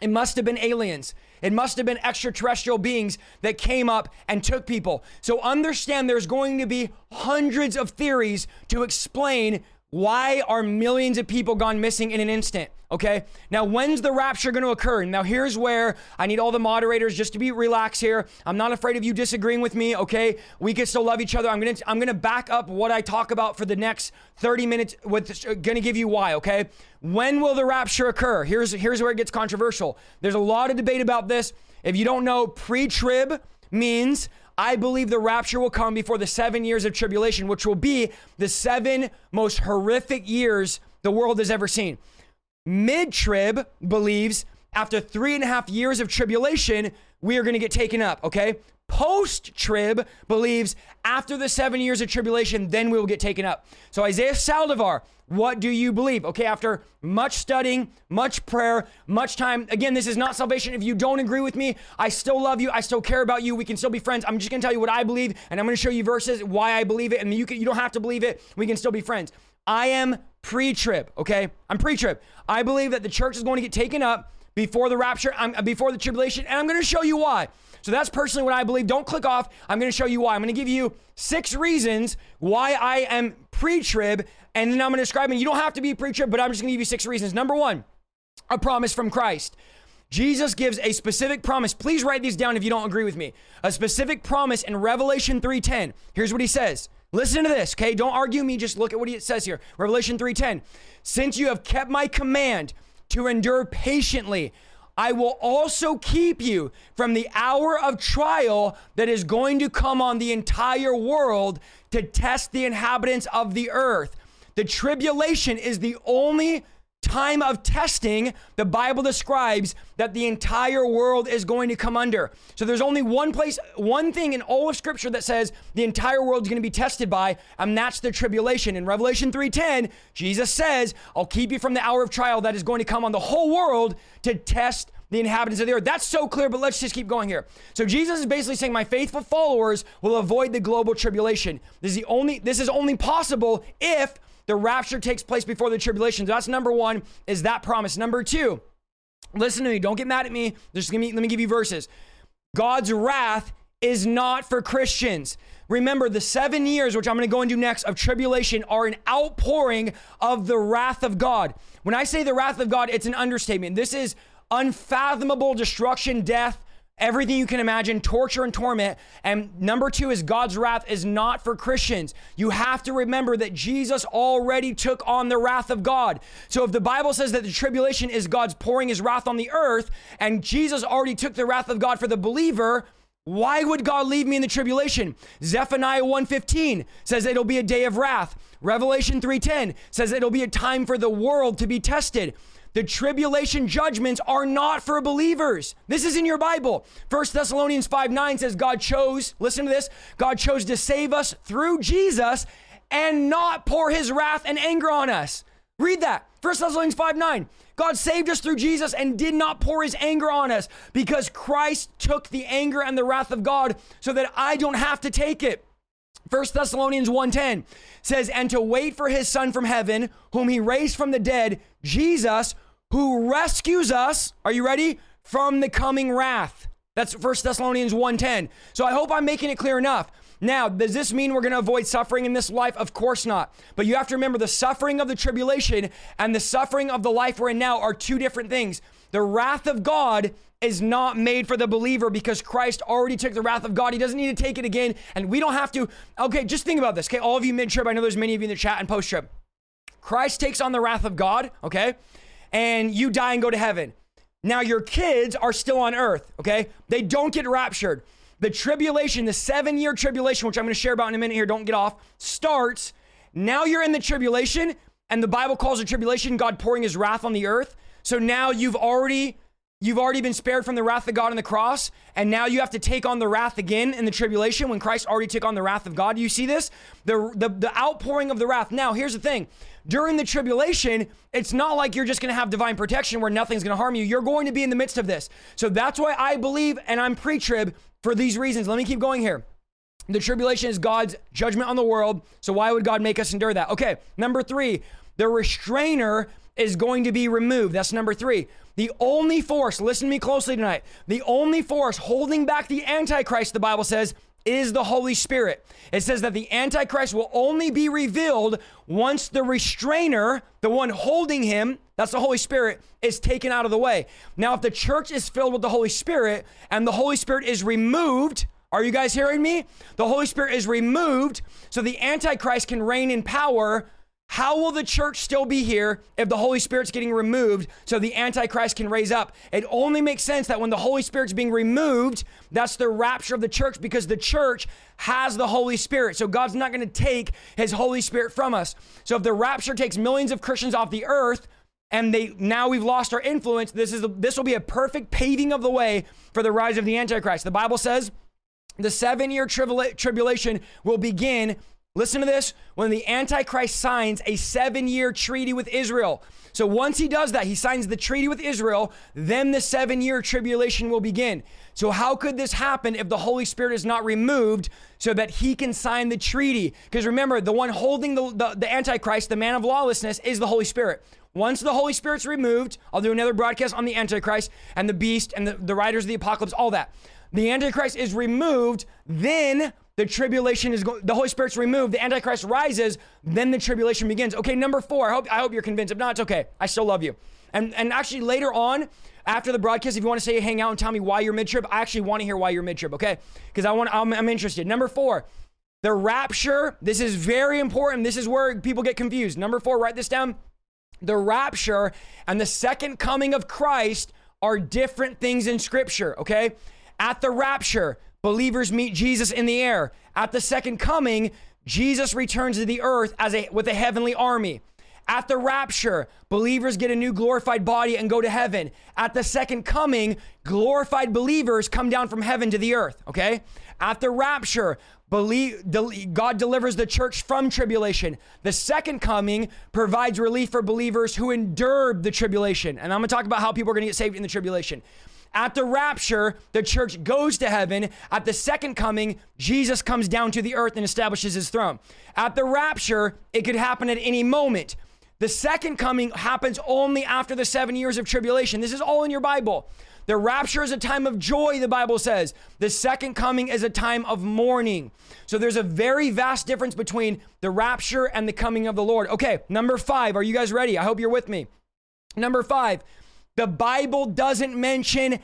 it must have been aliens. It must have been extraterrestrial beings that came up and took people. So understand there's going to be hundreds of theories to explain why are millions of people gone missing in an instant? Okay. Now, when's the rapture going to occur? Now, here's where I need all the moderators just to be relaxed here. I'm not afraid of you disagreeing with me. Okay. We can still love each other. I'm going to, I'm to back up what I talk about for the next 30 minutes with, going to give you why. Okay. When will the rapture occur? Here's, here's where it gets controversial. There's a lot of debate about this. If you don't know, pre trib means I believe the rapture will come before the seven years of tribulation, which will be the seven most horrific years the world has ever seen. Mid trib believes after three and a half years of tribulation, we are going to get taken up, okay? Post trib believes after the seven years of tribulation, then we will get taken up. So, Isaiah Saldivar, what do you believe? Okay, after much studying, much prayer, much time. Again, this is not salvation. If you don't agree with me, I still love you. I still care about you. We can still be friends. I'm just going to tell you what I believe, and I'm going to show you verses why I believe it. And you, can, you don't have to believe it. We can still be friends. I am pre trib, okay? I'm pre trib. I believe that the church is going to get taken up before the rapture, I'm, before the tribulation, and I'm going to show you why. So that's personally what I believe. Don't click off. I'm going to show you why. I'm going to give you six reasons why I am pre trib, and then I'm going to describe it. You don't have to be pre trib, but I'm just going to give you six reasons. Number one, a promise from Christ. Jesus gives a specific promise. Please write these down if you don't agree with me. A specific promise in Revelation 3:10. Here's what he says. Listen to this, okay? Don't argue me, just look at what it says here. Revelation 3:10. Since you have kept my command to endure patiently, I will also keep you from the hour of trial that is going to come on the entire world to test the inhabitants of the earth. The tribulation is the only time of testing the Bible describes that the entire world is going to come under. So there's only one place, one thing in all of scripture that says the entire world is going to be tested by, and that's the tribulation. In Revelation 3:10, Jesus says, "I'll keep you from the hour of trial that is going to come on the whole world to test the inhabitants of the earth. That's so clear, but let's just keep going here. So Jesus is basically saying, My faithful followers will avoid the global tribulation. This is the only this is only possible if the rapture takes place before the tribulation. So that's number one, is that promise. Number two, listen to me, don't get mad at me. Just give me, let me give you verses. God's wrath is not for Christians. Remember, the seven years, which I'm going to go into next, of tribulation are an outpouring of the wrath of God. When I say the wrath of God, it's an understatement. This is unfathomable destruction, death, everything you can imagine, torture and torment. And number two is God's wrath is not for Christians. You have to remember that Jesus already took on the wrath of God. So if the Bible says that the tribulation is God's pouring his wrath on the earth, and Jesus already took the wrath of God for the believer, why would God leave me in the tribulation? Zephaniah 1:15 says it'll be a day of wrath. Revelation 3:10 says it'll be a time for the world to be tested. The tribulation judgments are not for believers. This is in your Bible. 1 Thessalonians 5 9 says God chose, listen to this, God chose to save us through Jesus and not pour his wrath and anger on us. Read that. 1 Thessalonians 5 9. God saved us through Jesus and did not pour his anger on us because Christ took the anger and the wrath of God so that I don't have to take it. 1 Thessalonians 1:10 says and to wait for his son from heaven whom he raised from the dead Jesus who rescues us are you ready from the coming wrath that's 1 Thessalonians 1:10 so I hope I'm making it clear enough now, does this mean we're going to avoid suffering in this life? Of course not. But you have to remember the suffering of the tribulation and the suffering of the life we're in now are two different things. The wrath of God is not made for the believer because Christ already took the wrath of God. He doesn't need to take it again. And we don't have to. Okay, just think about this. Okay, all of you mid trib, I know there's many of you in the chat and post trib. Christ takes on the wrath of God, okay? And you die and go to heaven. Now your kids are still on earth, okay? They don't get raptured. The tribulation, the seven year tribulation, which I'm to share about in a minute here, don't get off, starts. Now you're in the tribulation, and the Bible calls the tribulation God pouring his wrath on the earth. So now you've already You've already been spared from the wrath of God on the cross, and now you have to take on the wrath again in the tribulation when Christ already took on the wrath of God. Do You see this? The, the, the outpouring of the wrath. Now, here's the thing during the tribulation, it's not like you're just going to have divine protection where nothing's going to harm you. You're going to be in the midst of this. So that's why I believe, and I'm pre trib for these reasons. Let me keep going here. The tribulation is God's judgment on the world. So why would God make us endure that? Okay, number three, the restrainer is going to be removed. That's number three. The only force, listen to me closely tonight, the only force holding back the Antichrist, the Bible says, is the Holy Spirit. It says that the Antichrist will only be revealed once the restrainer, the one holding him, that's the Holy Spirit, is taken out of the way. Now, if the church is filled with the Holy Spirit and the Holy Spirit is removed, are you guys hearing me? The Holy Spirit is removed so the Antichrist can reign in power how will the church still be here if the Holy Spirit's getting removed so the Antichrist can raise up? It only makes sense that when the Holy Spirit's being removed, that's the rapture of the church because the church has the Holy Spirit. So God's not going to take his Holy Spirit from us. So if the rapture takes millions of Christians off the earth, and they now we've lost our influence. This is this will be a perfect paving of the way for the rise of the Antichrist. The Bible says the seven year tribula- tribulation will begin Listen to this when the Antichrist signs a seven year treaty with Israel. So once he does that, he signs the treaty with Israel, then the seven year tribulation will begin. So, how could this happen if the Holy Spirit is not removed so that he can sign the treaty? Because remember, the one holding the, the, the Antichrist, the man of lawlessness, is the Holy Spirit. Once the Holy Spirit's removed, I'll do another broadcast on the Antichrist and the beast and the, the riders of the apocalypse, all that. The Antichrist is removed, then the tribulation is going, the Holy Spirit's removed, the Antichrist rises, then the tribulation begins. Okay, number four, I hope, I hope you're convinced. If not, it's okay. I still love you. And, and actually, later on, after the broadcast, if you want to say hang out and tell me why you're mid trib, I actually want to hear why you're mid trib, okay? Because I want, I'm, I'm interested. Number four, the rapture. This is very important. This is where people get confused. Number four, write this down. The rapture and the second coming of Christ are different things in Scripture, okay? At the rapture, Believers meet Jesus in the air. At the second coming, Jesus returns to the earth as a with a heavenly army. At the rapture, believers get a new glorified body and go to heaven. At the second coming, glorified believers come down from heaven to the earth, okay? At the rapture, believe, God delivers the church from tribulation. The second coming provides relief for believers who endured the tribulation. And I'm to talk about how people are to get saved in the tribulation. At the rapture, the church goes to heaven. At the second coming, Jesus comes down to the earth and establishes his throne. At the rapture, it could happen at any moment. The second coming happens only after the seven years of tribulation. This is all in your Bible. The rapture is a time of joy, the Bible says. The second coming is a time of mourning. So there's a very vast difference between the rapture and the coming of the Lord. Okay, number five. Are you guys ready? I hope you're with me. Number five, the Bible doesn't mention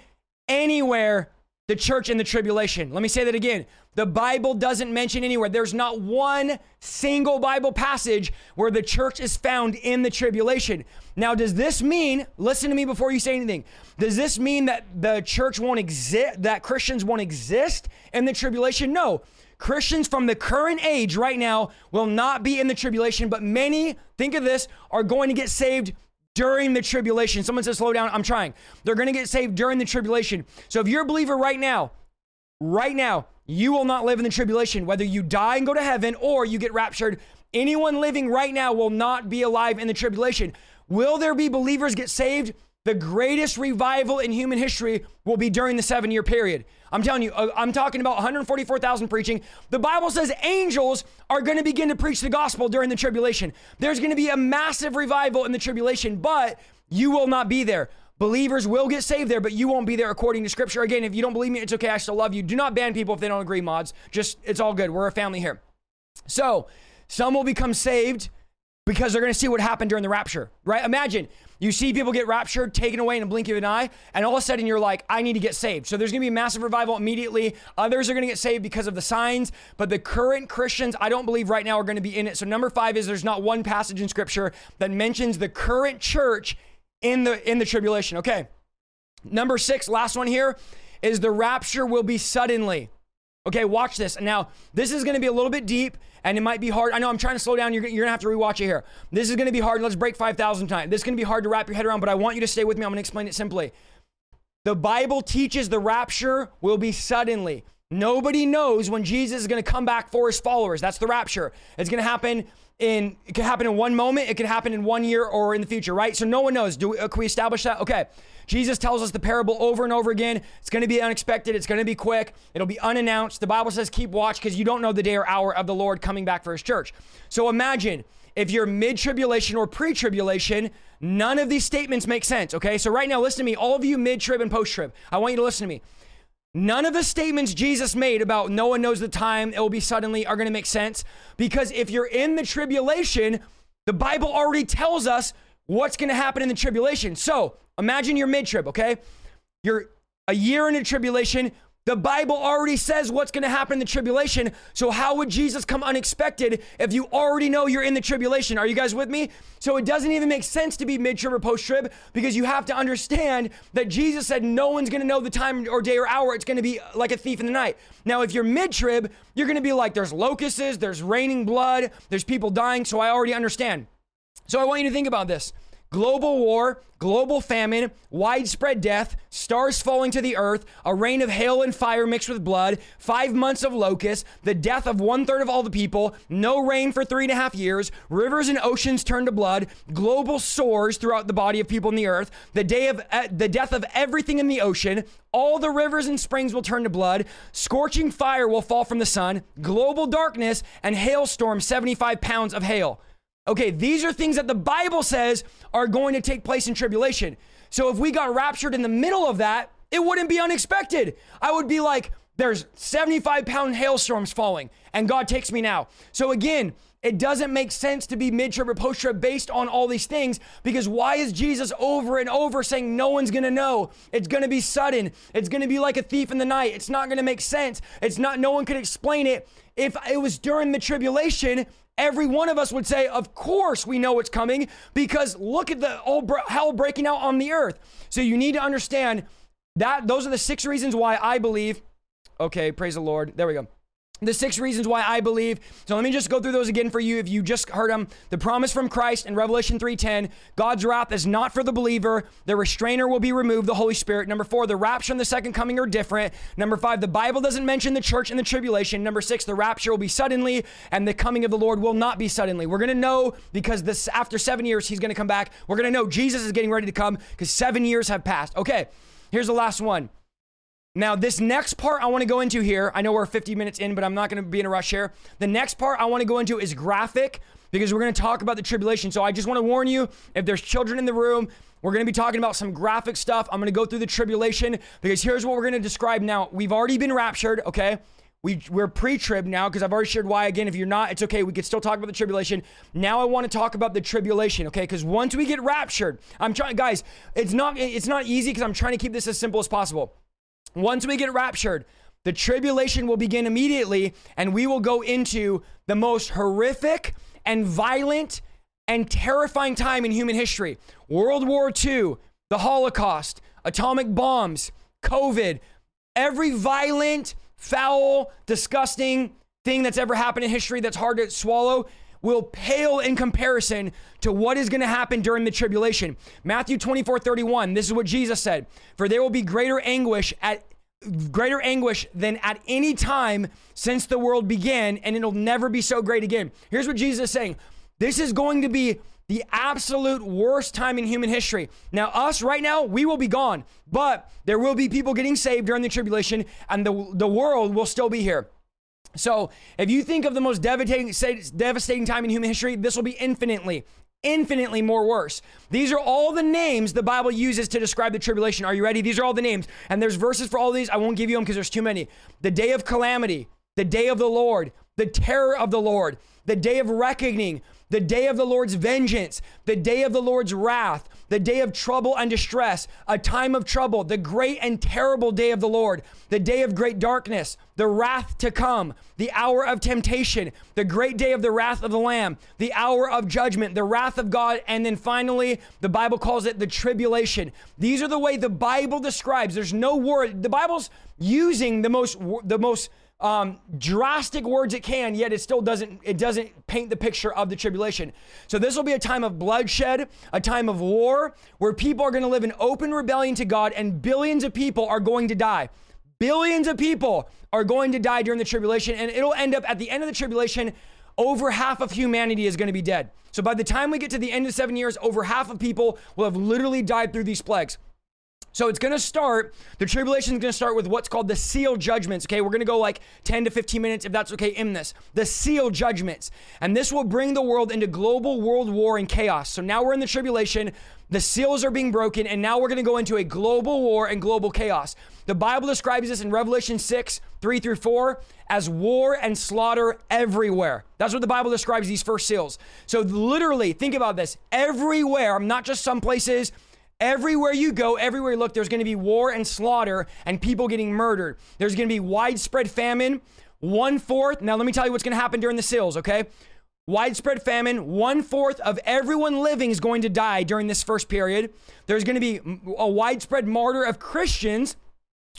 anywhere the church in the tribulation. Let me say that again. The Bible doesn't mention anywhere. There's not one single Bible passage where the church is found in the tribulation. Now, does this mean, listen to me before you say anything, does this mean that the church won't exist, that Christians won't exist in the tribulation? No. Christians from the current age right now will not be in the tribulation, but many, think of this, are going to get saved during the tribulation. Someone says, slow down. I'm trying. They're going to get saved during the tribulation. So if you're a believer right now, right now, you will not live in the tribulation, whether you die and go to heaven or you get raptured. Anyone living right now will not be alive in the tribulation. Will there be believers get saved? The greatest revival in human history will be during the seven year period. I'm telling you, uh, I'm talking about 144,000 preaching. The Bible says angels are going to begin to preach the gospel during the tribulation. There's going to be a massive revival in the tribulation, but you will not be there. Believers will get saved there, but you won't be there according to scripture. Again, if you don't believe me, it's okay. I still love you. Do not ban people if they don't agree, mods. Just, it's all good. We're a family here. So, some will become saved because they're going to see what happened during the rapture, right? Imagine you see people get raptured, taken away in a blink of an eye, and all of a sudden you're like, I need to get saved. So there's going to be a massive revival immediately. Others are going to get saved because of the signs, but the current Christians, I don't believe right now are going to be in it. So number five is there's not one passage in scripture that mentions the current church in the in the tribulation. Okay. Number 6, last one here is the rapture will be suddenly. Okay, watch this. Now, this is going to be a little bit deep and it might be hard. I know I'm trying to slow down. You're, you're going to have to rewatch it here. This is going to be hard. Let's break 5,000 times. This is going to be hard to wrap your head around, but I want you to stay with me. I'm going to explain it simply. The Bible teaches the rapture will be suddenly. Nobody knows when Jesus is going to come back for his followers. That's the rapture. It's going to happen in it could happen in one moment, it could happen in one year or in the future, right? So no one knows. Do we, uh, can we establish that? Okay. Jesus tells us the parable over and over again. It's going to be unexpected. It's going to be quick. It'll be unannounced. The Bible says keep watch because you don't know the day or hour of the Lord coming back for his church. So imagine if you're mid tribulation or pre tribulation, none of these statements make sense. Okay. So right now, listen to me. All of you mid trib and post trib, I want you to listen to me. None of the statements Jesus made about no one knows the time, it will be suddenly, are going to make sense. Because if you're in the tribulation, the Bible already tells us what's going to happen in the tribulation. So imagine you're mid trib, okay? You're a year into tribulation. The Bible already says what's going to happen in the tribulation. So, how would Jesus come unexpected if you already know you're in the tribulation? Are you guys with me? So, it doesn't even make sense to be mid trib or post trib because you have to understand that Jesus said no one's going to know the time or day or hour. It's going to be like a thief in the night. Now, if you're mid trib, you're going to be like, there's locusts, there's raining blood, there's people dying. So, I already understand. So, I want you to think about this global war, global famine, widespread death, stars falling to the earth, a rain of hail and fire mixed with blood, five months of locusts, the death of one third of all the people, no rain for three and a half years, rivers and oceans turn to blood, global sores throughout the body of people in the earth, the day of uh, the death of everything in the ocean, all the rivers and springs will turn to blood, scorching fire will fall from the sun, global darkness, and hailstorm 75 pounds of hail. Okay, these are things that the Bible says are going to take place in tribulation. So if we got raptured in the middle of that, it wouldn't be unexpected. I would be like, there's 75 pound hailstorms falling, and God takes me now. So again, it doesn't make sense to be mid trib or post trib based on all these things because why is Jesus over and over saying no one's gonna know? It's gonna be sudden. It's gonna be like a thief in the night. It's not gonna make sense. It's not, no one could explain it. If it was during the tribulation, every one of us would say, Of course, we know it's coming because look at the old hell breaking out on the earth. So you need to understand that those are the six reasons why I believe. Okay, praise the Lord. There we go the six reasons why I believe. So let me just go through those again for you if you just heard them. The promise from Christ in Revelation 3:10, God's wrath is not for the believer. The restrainer will be removed, the Holy Spirit. Number 4, the rapture and the second coming are different. Number 5, the Bible doesn't mention the church and the tribulation. Number 6, the rapture will be suddenly and the coming of the Lord will not be suddenly. We're going to know because this after 7 years he's going to come back. We're going to know Jesus is getting ready to come cuz 7 years have passed. Okay. Here's the last one. Now, this next part I want to go into here, I know we're 50 minutes in, but I'm not going to be in a rush here. The next part I want to go into is graphic because we're going to talk about the tribulation. So I just want to warn you if there's children in the room, we're going to be talking about some graphic stuff. I'm going to go through the tribulation because here's what we're going to describe now. We've already been raptured, okay? We, we're pre-trib now because I've already shared why. Again, if you're not, it's okay. We could still talk about the tribulation. Now I want to talk about the tribulation, okay? Because once we get raptured, I'm trying, guys. It's not it's not easy because I'm trying to keep this as simple as possible. Once we get raptured, the tribulation will begin immediately, and we will go into the most horrific and violent and terrifying time in human history. World War II, the Holocaust, atomic bombs, COVID, every violent, foul, disgusting thing that's ever happened in history that's hard to swallow will pale in comparison to what is going to happen during the tribulation. Matthew 24 31, this is what Jesus said For there will be greater anguish at greater anguish than at any time since the world began, and it'll never be so great again. Here's what Jesus is saying this is going to be the absolute worst time in human history. Now, us right now, we will be gone, but there will be people getting saved during the tribulation, and the, the world will still be here. So, if you think of the most devastating, devastating time in human history, this will be infinitely, infinitely more worse. These are all the names the Bible uses to describe the tribulation. Are you ready? These are all the names. And there's verses for all these. I won't give you them because there's too many. The day of calamity, the day of the Lord, the terror of the Lord, the day of reckoning, the day of the Lord's vengeance, the day of the Lord's wrath, the day of trouble and distress, a time of trouble, the great and terrible day of the Lord, the day of great darkness, the wrath to come, the hour of temptation, the great day of the wrath of the Lamb, the hour of judgment, the wrath of God, and then finally, the Bible calls it the tribulation. These are the way the Bible describes. There's no word. The Bible's using the most, the most, um, drastic words it can, yet it still doesn't it doesn't paint the picture of the tribulation. So this will be a time of bloodshed, a time of war, where people are going to live in open rebellion to God, and billions of people are going to die. Billions of people are going to die during the tribulation, and it'll end up at the end of the tribulation. Over half of humanity is going to be dead. So by the time we get to the end of seven years, over half of people will have literally died through these plagues. So it's going to start, the tribulation is going to start with what's called the seal judgments. Okay, we're going to go like 10 to 15 minutes, if that's okay, in this. The seal judgments. And this will bring the world into global world war and chaos. So now we're in the tribulation, the seals are being broken, and now we're going to go into a global war and global chaos. The Bible describes this in Revelation 6, 3 through 4, as war and slaughter everywhere. That's what the Bible describes these first seals. So literally, think about this everywhere, not just some places Everywhere you go, everywhere you look, there's going to be war and slaughter and people getting murdered. There's going to be widespread famine. One fourth. Now, let me tell you what's going to happen during the seals, okay? Widespread famine. One fourth of everyone living is going to die during this first period. There's going to be a widespread martyr of Christians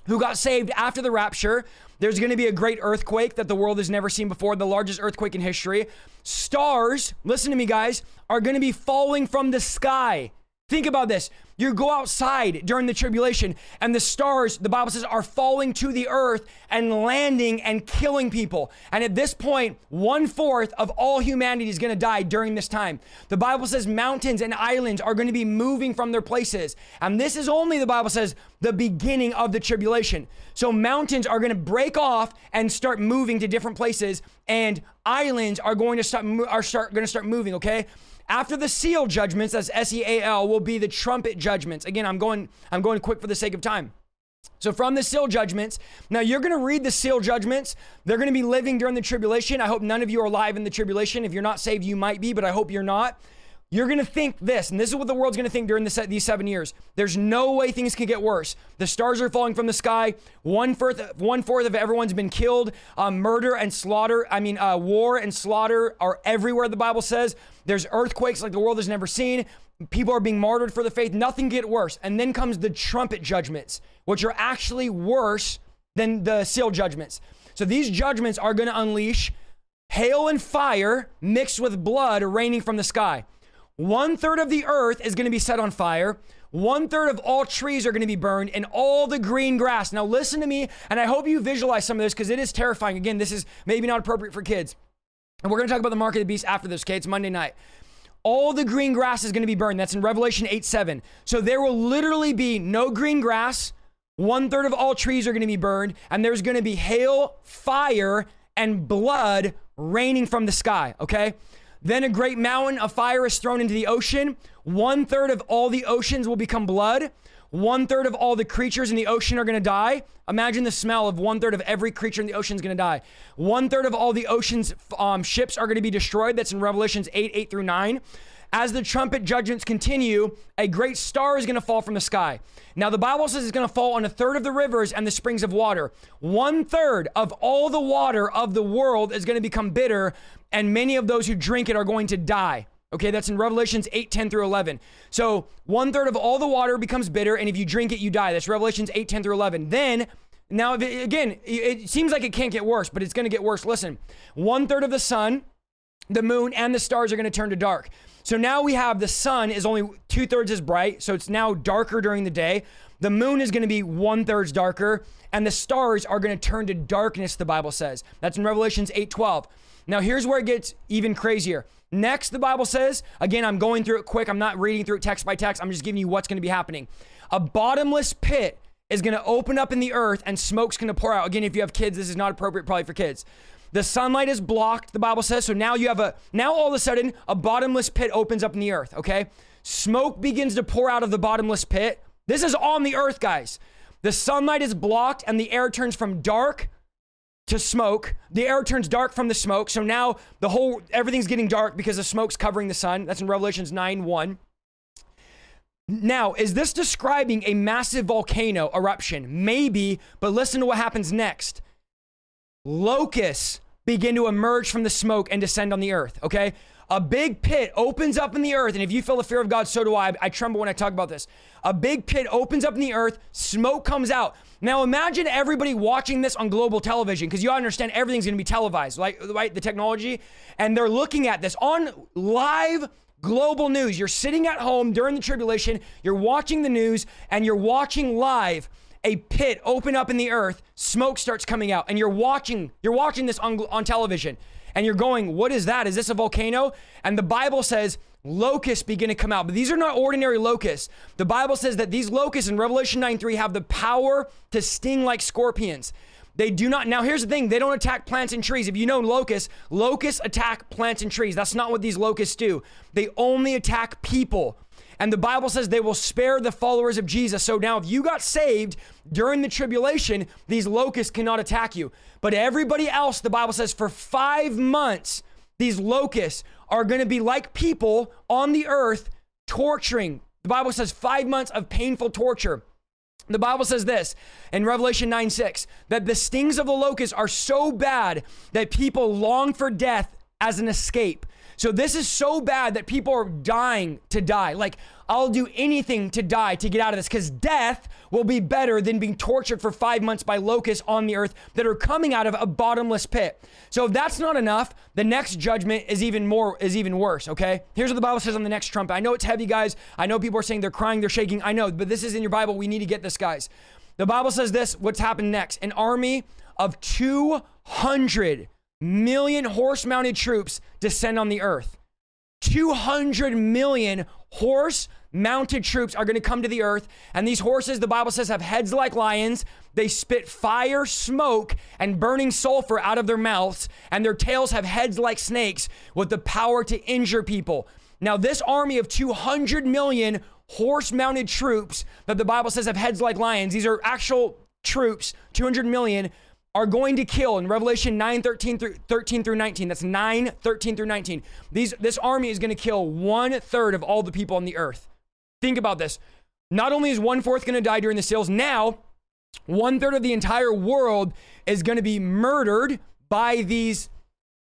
who got saved after the rapture. There's going to be a great earthquake that the world has never seen before, the largest earthquake in history. Stars, listen to me, guys, are going to be falling from the sky. Think about this. You go outside during the tribulation, and the stars, the Bible says, are falling to the earth and landing and killing people. And at this point, one fourth of all humanity is going to die during this time. The Bible says mountains and islands are going to be moving from their places. And this is only, the Bible says, the beginning of the tribulation. So mountains are going to break off and start moving to different places, and islands are going to start, are start, going to start moving, okay? After the seal judgments, as S E A L, will be the trumpet judgments. Again, I'm going, I'm going quick for the sake of time. So from the seal judgments, now you're going to read the seal judgments. They're going to be living during the tribulation. I hope none of you are alive in the tribulation. If you're not saved, you might be, but I hope you're not. You're going to think this, and this is what the world's going to think during the these seven years. There's no way things can get worse. The stars are falling from the sky. One fourth, one fourth of everyone's been killed. Uh, murder and slaughter, I mean, uh, war and slaughter are everywhere, the Bible says. There's earthquakes like the world has never seen. People are being martyred for the faith. Nothing get worse. And then comes the trumpet judgments, which are actually worse than the seal judgments. So these judgments are going to unleash hail and fire mixed with blood raining from the sky. One third of the earth is going to be set on fire. One third of all trees are going to be burned and all the green grass. Now, listen to me, and I hope you visualize some of this because it is terrifying. Again, this is maybe not appropriate for kids. And we're going to talk about the mark of the beast after this, okay? It's Monday night. All the green grass is going to be burned. That's in Revelation 8 7. So there will literally be no green grass, One third of all trees are going to be burned, and there's going to be hail, fire, and blood raining from the sky, okay? Then a great mountain of fire is thrown into the ocean. One third of all the oceans will become blood. One third of all the creatures in the ocean are going to die. Imagine the smell of one third of every creature in the ocean is going to die. One third of all the ocean's um, ships are going to be destroyed. That's in Revelations 8 8 through 9. As the trumpet judgments continue, a great star is going to fall from the sky. Now, the Bible says it's going to fall on a third of the rivers and the springs of water. One third of all the water of the world is going to become bitter, and many of those who drink it are going to die. Okay, that's in Revelations 8, 10 through 11. So one third of all the water becomes bitter, and if you drink it, you die. That's Revelations 8, 10 through 11. Then, now, it, again, it seems like it can't get worse, but it's going to get worse. Listen, one third of the sun, the moon, and the stars are going to turn to dark. So now we have the sun is only two thirds as bright, so it's now darker during the day. The moon is going to be one thirds darker, and the stars are going to turn to darkness. The Bible says that's in Revelations 8, 12. Now here's where it gets even crazier. Next, the Bible says, again, I'm going through it quick. I'm not reading through it text by text. I'm just giving you what's going to be happening. A bottomless pit is going to open up in the earth and smoke's going to pour out. Again, if you have kids, this is not appropriate probably for kids. The sunlight is blocked, the Bible says. So now you have a, now all of a sudden, a bottomless pit opens up in the earth, okay? Smoke begins to pour out of the bottomless pit. This is on the earth, guys. The sunlight is blocked and the air turns from dark to smoke. The air turns dark from the smoke. So now the whole everything's getting dark because the smoke's covering the sun. That's in Revelations 9 1. Now, is this describing a massive volcano eruption? Maybe, but listen to what happens next. Locusts begin to emerge from the smoke and descend on the earth, okay? A big pit opens up in the earth, and if you feel the fear of God, so do I. I tremble when I talk about this. A big pit opens up in the earth, smoke comes out. Now imagine everybody watching this on global television because you understand everything's to be televised, like right the technology, and they're looking at this on live global news. You're sitting at home during the tribulation, you're watching the news, and you're watching live a pit open up in the earth, smoke starts coming out, and you're watching you're watching this on, on television, and you're going, "What is that? Is this a volcano?" And the Bible says locusts begin to come out. But these are not ordinary locusts. The Bible says that these locusts in Revelation 9 3 have the power to sting like scorpions. They do not. Now, here's the thing they don't attack plants and trees. If you know locusts, locusts attack plants and trees. That's not what these locusts do. They only attack people. And the Bible says they will spare the followers of Jesus. So now, if you got saved during the tribulation, these locusts cannot attack you. But everybody else, the Bible says, for five months, these locusts are going to be like people on the earth torturing. The Bible says five months of painful torture. The Bible says this in Revelation 9 6 that the stings of the locust are so bad that people long for death as an escape. So this is so bad that people are dying to die. Like, I'll do anything to die to get out of this because death will be better than being tortured for five months by locusts on the earth that are coming out of a bottomless pit. So if that's not enough, the next judgment is even more, is even worse, okay? Here's what the Bible says on the next trumpet. I know it's heavy, guys. I know people are saying they're crying, they're shaking. I know, but this is in your Bible. We need to get this, guys. The Bible says this what's happened next? An army of 200 million horse mounted troops descend on the earth. 200 million horse mounted troops are going to come to the earth. And these horses, the Bible says, have heads like lions. They spit fire, smoke, and burning sulfur out of their mouths. And their tails have heads like snakes with the power to injure people. Now, this army of 200 million horse mounted troops that the Bible says have heads like lions, these are actual troops, 200 million are going to kill in Revelation 9 13 through, 13 through 19. That's 9 13 through 19. These, this army is going to kill one third of all the people on the earth. Think about this. Not only is one fourth going to die during the seals, now one third of the entire world is going to be murdered by these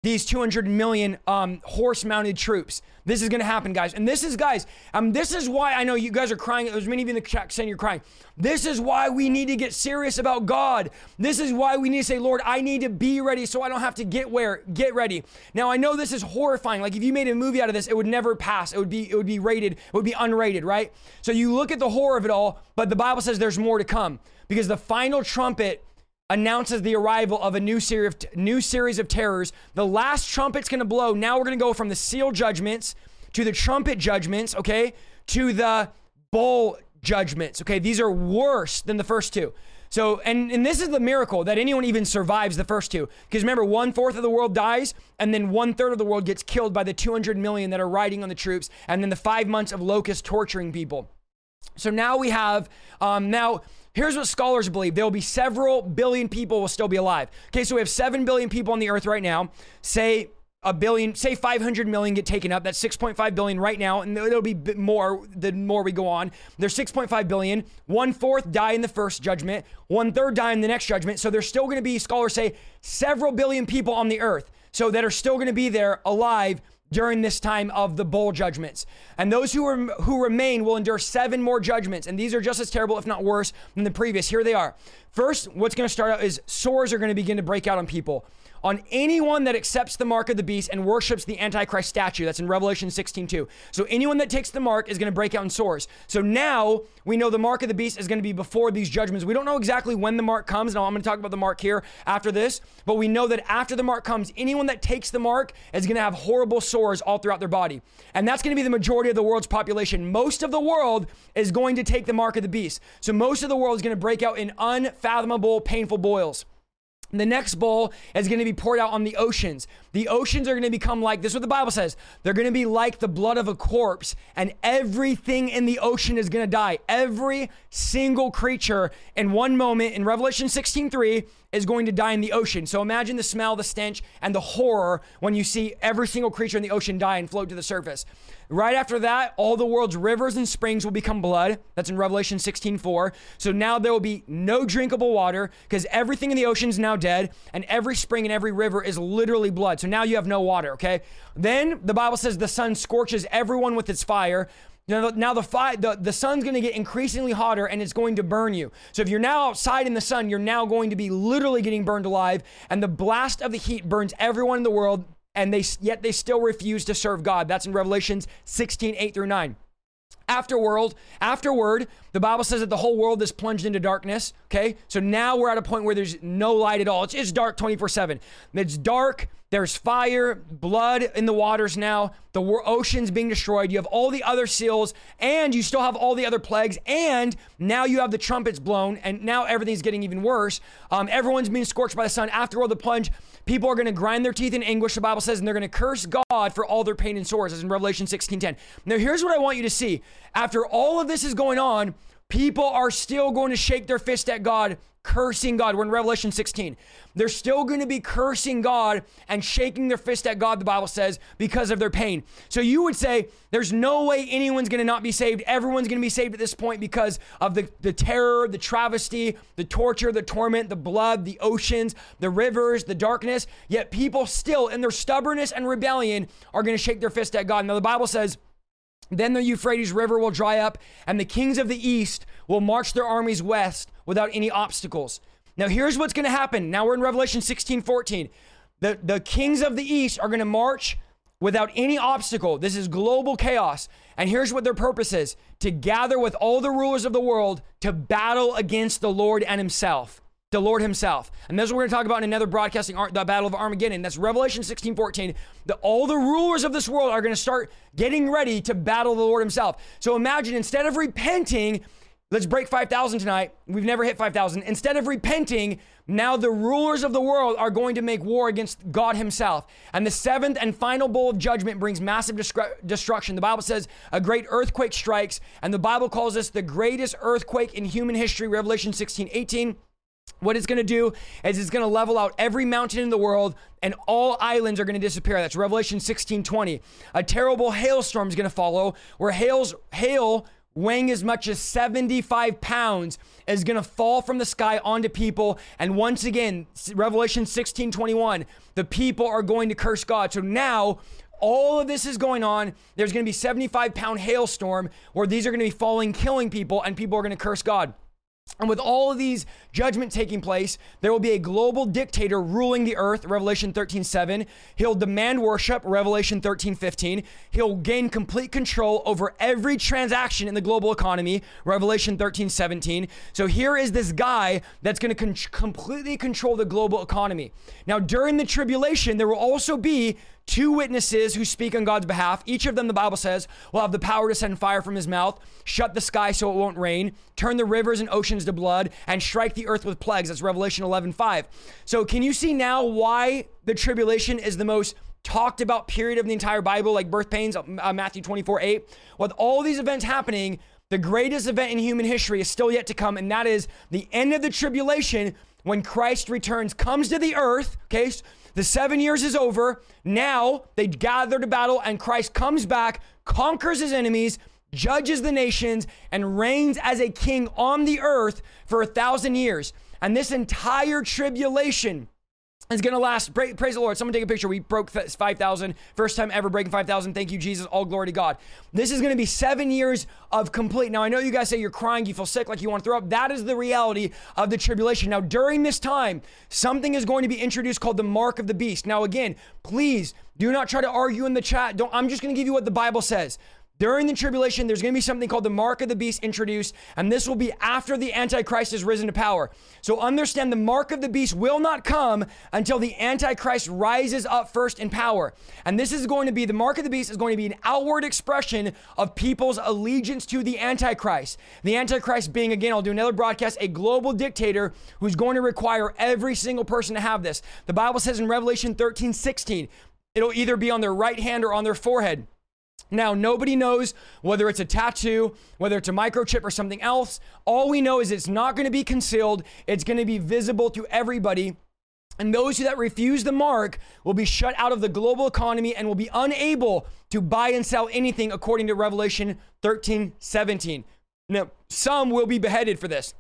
these 200 million um, horse mounted troops. This is going to happen, guys. And this is, guys, um, this is why I know you guys are crying. There's many of you in the chat saying you're crying. This is why we need to get serious about God. This is why we need to say, Lord, I need to be ready so I don't have to get where, get ready. Now, I know this is horrifying. Like if you made a movie out of this, it would never pass. It would be, it would be rated, it would be unrated, right? So you look at the horror of it all, but the Bible says there's more to come because the final trumpet announces the arrival of a new series of, new series of terrors. The last trumpet's going to blow. Now we're going to go from the seal judgments to the trumpet judgments, okay, to the bowl judgments. Okay, these are worse than the first two. So, and, and this is the miracle that anyone even survives the first two. Because remember, one fourth of the world dies, and then one third of the world gets killed by the 200 million that are riding on the troops, and then the five months of locusts torturing people. So now we have, um, now, here's what scholars believe there will be several billion people will still be alive. Okay, so we have 7 billion people on the earth right now. Say a billion, say 500 million get taken up. That's 6.5 billion right now, and it'll be more the more we go on. There's 6.5 billion. One fourth die in the first judgment. One third die in the next judgment. So there's still going to be scholars say several billion people on the earth, so that are still going to be there alive during this time of the bowl judgments. And those who, are, who remain will endure seven more judgments. And these are just as terrible, if not worse, than the previous. Here they are. First, what's going to start out is sores are going to begin to break out on people on anyone that accepts the mark of the beast and worships the Antichrist statue. That's in Revelation 16 2. So anyone that takes the mark is going to break out in sores. So now we know the mark of the beast is going to be before these judgments. We don't know exactly when the mark comes. Now I'm going to talk about the mark here after this, but we know that after the mark comes, anyone that takes the mark is going to have horrible sores all throughout their body. And that's going to be the majority of the world's population. Most of the world is going to take the mark of the beast. So most of the world is going to break out in unfathomable, painful boils. The next bowl is going to be poured out on the oceans. The oceans are going to become like this is what the Bible says. They're going to be like the blood of a corpse, and everything in the ocean is going to die. Every single creature in one moment in Revelation 16 3 is going to die in the ocean. So imagine the smell, the stench, and the horror when you see every single creature in the ocean die and float to the surface. Right after that, all the world's rivers and springs will become blood. That's in Revelation 16 4. So now there will be no drinkable water because everything in the ocean is now dead, and every spring and every river is literally blood. So now you have no water, okay? Then the Bible says the sun scorches everyone with its fire. Now, now the, fi- the, the sun's going to get increasingly hotter and it's going to burn you. So if you're now outside in the sun, you're now going to be literally getting burned alive. And the blast of the heat burns everyone in the world, and they yet they still refuse to serve God. That's in Revelations 16, 8 through 9. Afterworld, afterward, the Bible says that the whole world is plunged into darkness. Okay, so now we're at a point where there's no light at all. It's, it's dark 24 7. It's dark. There's fire, blood in the waters now. The ocean's being destroyed. You have all the other seals, and you still have all the other plagues. And now you have the trumpets blown, and now everything's getting even worse. Um, everyone's being scorched by the sun. Afterworld, the plunge. People are going to grind their teeth in anguish, the Bible says, and they're going to curse God for all their pain and sores, as in Revelation 16:10. Now, here's what I want you to see. After all of this is going on, people are still going to shake their fist at God cursing God. We're in Revelation 16. They're still going to be cursing God and shaking their fist at God, the Bible says, because of their pain. So you would say there's no way anyone's going to not be saved. Everyone's going to be saved at this point because of the, the terror, the travesty, the torture, the torment, the blood, the oceans, the rivers, the darkness. Yet people still, in their stubbornness and rebellion, are going to shake their fist at God. Now, the Bible says, then the Euphrates River will dry up, and the kings of the east will march their armies west without any obstacles. Now, here's what's going to happen. Now we're in Revelation 16 14. The, the kings of the east are going to march without any obstacle. This is global chaos. And here's what their purpose is to gather with all the rulers of the world to battle against the Lord and Himself the Lord Himself. And that's what we're going to talk about in another broadcasting, the Battle of Armageddon. That's Revelation 16 14. The, all the rulers of this world are going to start getting ready to battle the Lord Himself. So imagine instead of repenting, let's break 5,000 tonight. We've never hit 5,000. Instead of repenting, now the rulers of the world are going to make war against God Himself. And the seventh and final bowl of judgment brings massive destruction. The Bible says a great earthquake strikes, and the Bible calls this the greatest earthquake in human history, Revelation 16 18. What it's going to do is it's going to level out every mountain in the world and all islands are going to disappear. That's Revelation 16 20. A terrible hailstorm is going to follow where hails, hail weighing as much as 75 pounds is going to fall from the sky onto people. And once again, Revelation 16 21, the people are going to curse God. So now, all of this is going on. There's going to be 75 pound hailstorm where these are going to be falling, killing people, and people are going to curse God. And with all of these judgments taking place, there will be a global dictator ruling the earth, Revelation 13 7. He'll demand worship, Revelation 13 15. He'll gain complete control over every transaction in the global economy, Revelation 13 17. So here is this guy that's going to con- completely control the global economy. Now, during the tribulation, there will also be two witnesses who speak on God's behalf. Each of them, the Bible says, will have the power to send fire from his mouth, shut the sky so it won't rain, turn the rivers and oceans to blood, and strike the earth with plagues. That's Revelation 11 5. So, can you see now why the tribulation is the most talked about period of the entire Bible, like birth pains, uh, Matthew 24 8? With all these events happening, the greatest event in human history is still yet to come, and that is the end of the tribulation when Christ returns, comes to the earth, okay? The seven years is over. Now they gather to battle, and Christ comes back, conquers his enemies, judges the nations, and reigns as a king on the earth for a thousand years. And this entire tribulation is going to last. Praise the Lord. Someone take a picture. We broke 5,000. First time ever breaking 5,000. Thank you, Jesus. All glory to God. This is going to be seven years of complete. Now, I know you guys say you're crying, you feel sick, like you want to throw up. That is the reality of the tribulation. Now, during this time, something is going to be introduced called the mark of the beast. Now, again, please do not try to argue in the chat. Don't, I'm just going to give you what the Bible says. During the tribulation, there's going to be something called the mark of the beast introduced, and this will be after the Antichrist has risen to power. So understand the mark of the beast will not come until the Antichrist rises up first in power. And this is going to be the mark of the beast is going to be an outward expression of people's allegiance to the Antichrist. The Antichrist being, again, I'll do another broadcast, a global dictator who's going to require every single person to have this. The Bible says in Revelation 13 16, it'll either be on their right hand or on their forehead. Now, nobody knows whether it's a tattoo, whether it's a microchip or something else. All we know is it's not going to be concealed, it's going to be visible to everybody. And those who that refuse the mark will be shut out of the global economy and will be unable to buy and sell anything according to Revelation 13 17. Now, some will be beheaded for this.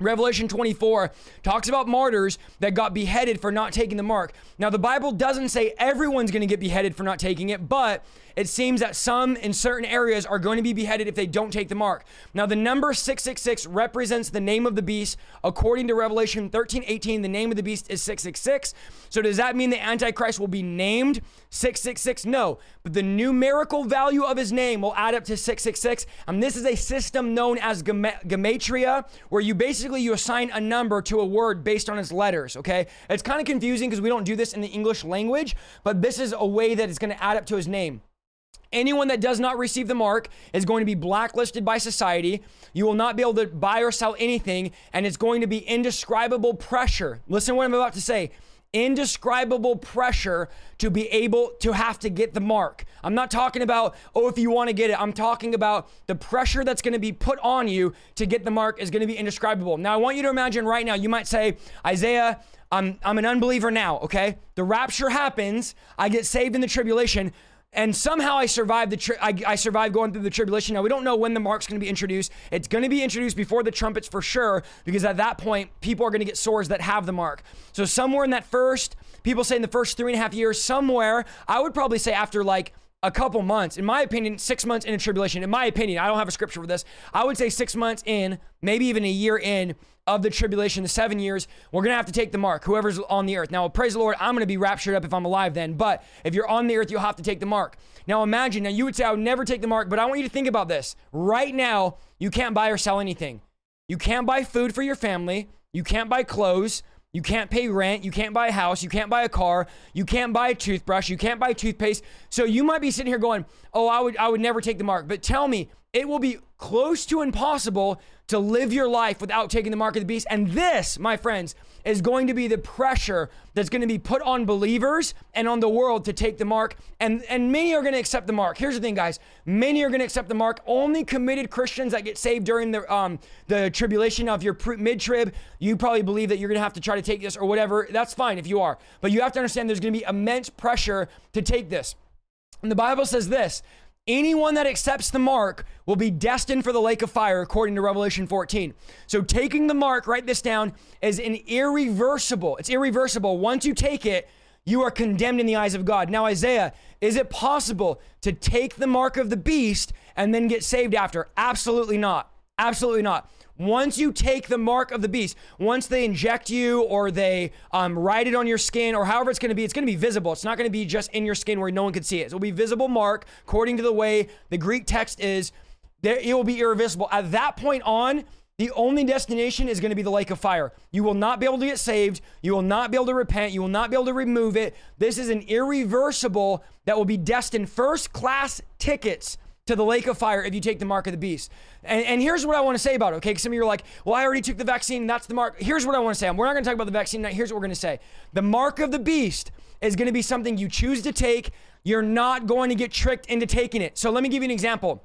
Revelation 24 talks about martyrs that got beheaded for not taking the mark. Now, the Bible doesn't say everyone's going to get beheaded for not taking it, but it seems that some in certain areas are going to be beheaded if they don't take the mark. Now, the number 666 represents the name of the beast. According to Revelation 13 18, the name of the beast is 666. So, does that mean the Antichrist will be named 666? No, but the numerical value of his name will add up to 666. And this is a system known as gematria, where you basically you assign a number to a word based on its letters. Okay, it's kind of confusing because we don't do this in the English language, but this is a way that it's going to add up to his name. Anyone that does not receive the mark is going to be blacklisted by society. You will not be able to buy or sell anything, and it's going to be indescribable pressure. Listen to what I'm about to say indescribable pressure to be able to have to get the mark. I'm not talking about, oh, if you want to get it. I'm talking about the pressure that's going to be put on you to get the mark is going to be indescribable. Now, I want you to imagine right now, you might say, Isaiah, I'm, I'm an unbeliever now, okay? The rapture happens, I get saved in the tribulation and somehow I survived the tri- I, I, survived going through the tribulation. Now we don't know when the mark's going to be introduced. It's going to be introduced before the trumpets for sure, because at that point people are going to get swords that have the mark. So somewhere in that first, people say in the first three and a half years, somewhere I would probably say after like a couple months, in my opinion, six months in a tribulation. In my opinion, I don't have a scripture for this. I would say six months in, maybe even a year in of the tribulation, the seven years, we're to have to take the mark, whoever's on the earth. Now, praise the Lord, I'm to be raptured up if I'm alive then. But if you're on the earth, you'll have to take the mark. Now, imagine, now you would say, I would never take the mark, but I want you to think about this. Right now, you can't buy or sell anything. You can't buy food for your family. You can't buy clothes. You can't pay rent. You can't buy a house. You can't buy a car. You can't buy a toothbrush. You can't buy toothpaste. So you might be sitting here going, "Oh, I would I would never take the mark." But tell me, it will be close to impossible to live your life without taking the mark of the beast. And this, my friends, is going to be the pressure that's going to be put on believers and on the world to take the mark. And, and many are going to accept the mark. Here's the thing, guys. Many are going to accept the mark. Only committed Christians that get saved during the, um, the tribulation. Now, if you're pre- mid-trib, you probably believe that you're going to have to try to take this or whatever. That's fine if you are. But you have to understand there's going to be immense pressure to take this. And the Bible says this Anyone that accepts the mark will be destined for the lake of fire, according to Revelation 14. So, taking the mark, write this down, is an irreversible. It's irreversible. Once you take it, you are condemned in the eyes of God. Now, Isaiah, is it possible to take the mark of the beast and then get saved after? Absolutely not. Absolutely not. Once you take the mark of the beast, once they inject you or they um, write it on your skin or however it's going to be, it's going to be visible. It's not going to be just in your skin where no one can see it. It will be visible mark according to the way the Greek text is. There, it will be irreversible. At that point on, the only destination is going to be the lake of fire. You will not be able to get saved. You will not be able to repent. You will not be able to remove it. This is an irreversible that will be destined first class tickets to the lake of fire if you take the mark of the beast. And, and here's what I want to say about it, okay? Some of you are like, well, I already took the vaccine, that's the mark. Here's what I want to say. We're not going to talk about the vaccine tonight. Here's what we're going to say the mark of the beast is going to be something you choose to take. You're not going to get tricked into taking it. So let me give you an example.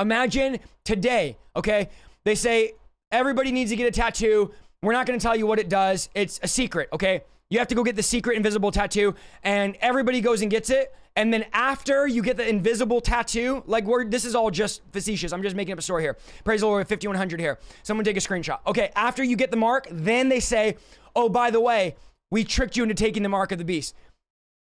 Imagine today, okay? They say everybody needs to get a tattoo. We're not going to tell you what it does. It's a secret, okay? You have to go get the secret invisible tattoo, and everybody goes and gets it. And then after you get the invisible tattoo, like we're this is all just facetious. I'm just making up a story here. Praise the Lord, 5100 here. Someone take a screenshot. Okay, after you get the mark, then they say, "Oh, by the way, we tricked you into taking the mark of the beast."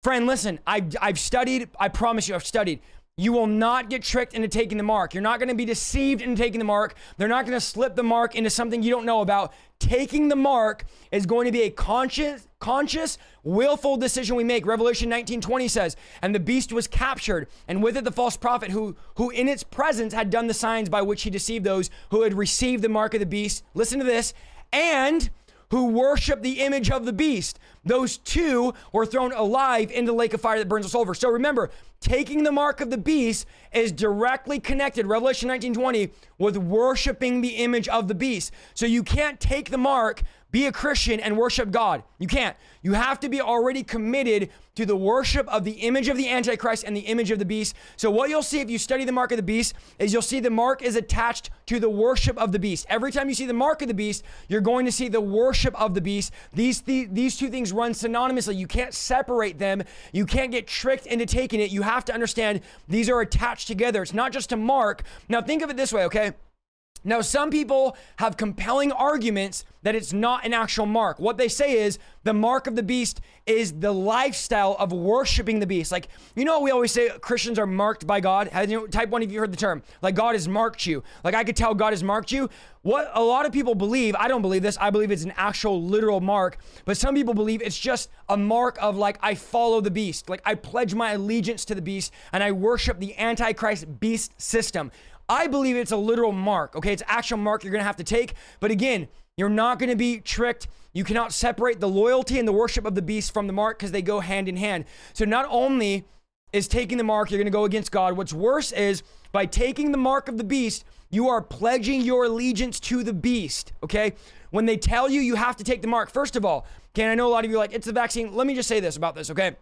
Friend, listen, I've, I've studied. I promise you, I've studied. You will not get tricked into taking the mark. You're not going to be deceived into taking the mark. They're not going to slip the mark into something you don't know about. Taking the mark is going to be a conscious, conscious, willful decision we make. Revelation 19:20 says, "And the beast was captured, and with it the false prophet who who in its presence had done the signs by which he deceived those who had received the mark of the beast." Listen to this. And who worship the image of the beast. Those two were thrown alive into the lake of fire that burns with sulfur. So remember, taking the mark of the beast is directly connected, Revelation 19:20, with worshiping the image of the beast. So you can't take the mark be a Christian and worship God. You can't. You have to be already committed to the worship of the image of the Antichrist and the image of the beast. So, what you'll see if you study the mark of the beast is you'll see the mark is attached to the worship of the beast. Every time you see the mark of the beast, you're going to see the worship of the beast. These, th- these two things run synonymously. You can't separate them. You can't get tricked into taking it. You have to understand these are attached together. It's not just a mark. Now, think of it this way, okay? Now, some people have compelling arguments that it's not an actual mark. What they say is the mark of the beast is the lifestyle of worshiping the beast. Like, you know, we always say Christians are marked by God. Have you, type one, if you heard the term, like God has marked you. Like, I could tell God has marked you. What a lot of people believe, I don't believe this, I believe it's an actual literal mark, but some people believe it's just a mark of like, I follow the beast. Like, I pledge my allegiance to the beast and I worship the Antichrist beast system. I believe it's a literal mark. Okay, it's actual mark you're gonna have to take. But again, you're not gonna be tricked. You cannot separate the loyalty and the worship of the beast from the mark because they go hand in hand. So not only is taking the mark, you're gonna go against God. What's worse is by taking the mark of the beast, you are pledging your allegiance to the beast. Okay. When they tell you you have to take the mark, first of all, okay, I know a lot of you are like, it's the vaccine. Let me just say this about this, okay?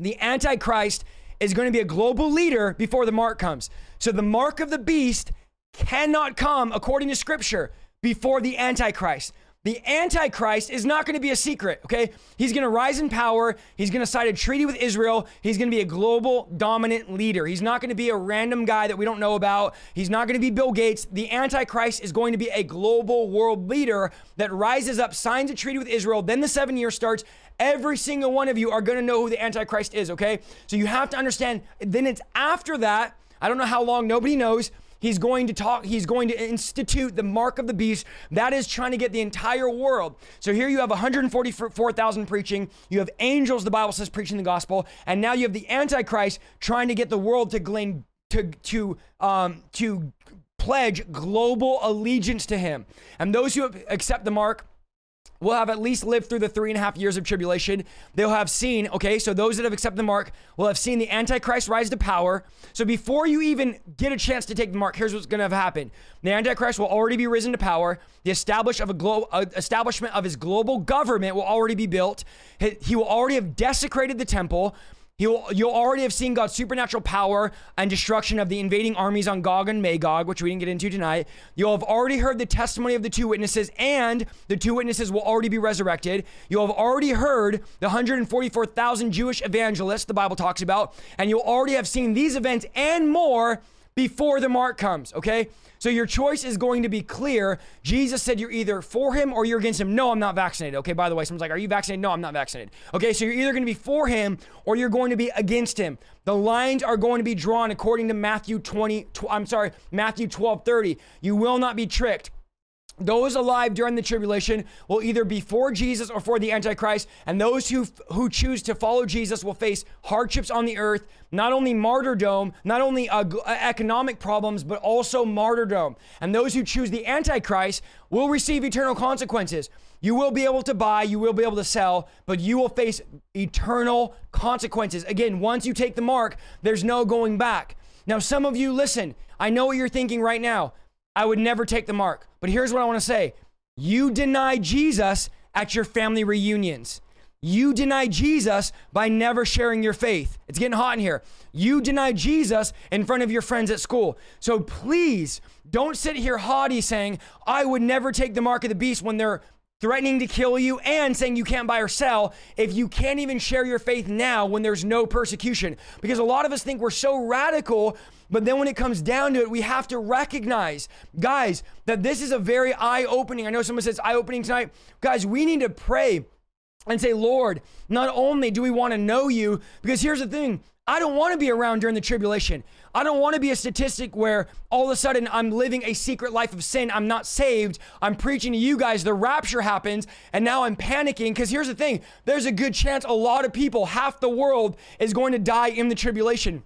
The Antichrist is going to be a global leader before the mark comes. So the mark of the beast cannot come, according to scripture, before the Antichrist. The Antichrist is not going to be a secret, okay? He's going to rise in power. He's going to sign a treaty with Israel. He's going to be a global dominant leader. He's not going to be a random guy that we don't know about. He's not going to be Bill Gates. The Antichrist is going to be a global world leader that rises up, signs a treaty with Israel. Then the seven years starts. Every single one of you are going to know who the Antichrist is, okay? So you have to understand. Then it's after that. I don't know how long, nobody knows. He's going to talk, he's going to institute the mark of the beast. That is trying to get the entire world. So here you have 144,000 preaching. You have angels, the Bible says, preaching the gospel. And now you have the Antichrist trying to get the world to glean, to, to, um, to pledge global allegiance to him. And those who accept the mark, will have at least lived through the three and a half years of tribulation. They'll have seen, okay, so those that have accepted the mark will have seen the Antichrist rise to power. So before you even get a chance to take the mark, here's what's going to have happened. The Antichrist will already be risen to power. The of glo- uh, establishment of his global government will already be built. He will already have desecrated the temple. You'll, you'll already have seen God's supernatural power and destruction of the invading armies on Gog and Magog, which we didn't get into tonight. You'll have already heard the testimony of the two witnesses, and the two witnesses will already be resurrected. You'll have already heard the 144,000 Jewish evangelists the Bible talks about, and you'll already have seen these events and more before the mark comes, okay? So your choice is going to be clear. Jesus said you're either for him or you're against him. No, I'm not vaccinated. Okay, by the way, someone's like, Are you vaccinated? No, I'm not vaccinated. Okay, so you're either going to be for him or you're going to be against him. The lines are going to be drawn according to Matthew 20, tw- I'm sorry, Matthew 12 30. You will not be tricked. Those alive during the tribulation will either be for Jesus or for the Antichrist, and those who who choose to follow Jesus will face hardships on the earth, not only martyrdom, not only uh, economic problems, but also martyrdom. And those who choose the Antichrist will receive eternal consequences. You will be able to buy, you will be able to sell, but you will face eternal consequences. Again, once you take the mark, there's no going back. Now, some of you, listen, I know what you're thinking right now. I would never take the mark. But here's what I want to say you deny Jesus at your family reunions. You deny Jesus by never sharing your faith. It's getting hot in here. You deny Jesus in front of your friends at school. So please don't sit here haughty saying, I would never take the mark of the beast when they're threatening to kill you and saying you can't buy or sell if you can't even share your faith now when there's no persecution. Because a lot of us think we're so radical, but then when it comes down to it, we have to recognize, guys, that this is a very eye opening. I know someone says eye opening tonight. Guys, we need to pray and say, Lord, not only do we want to know you, because here's the thing I don't want to be around during the tribulation. I don't want to be a statistic where all of a sudden I'm living a secret life of sin. I'm not saved. I'm preaching to you guys. The rapture happens, and now I'm panicking because here's the thing there's a good chance a lot of people, half the world, is going to die in the tribulation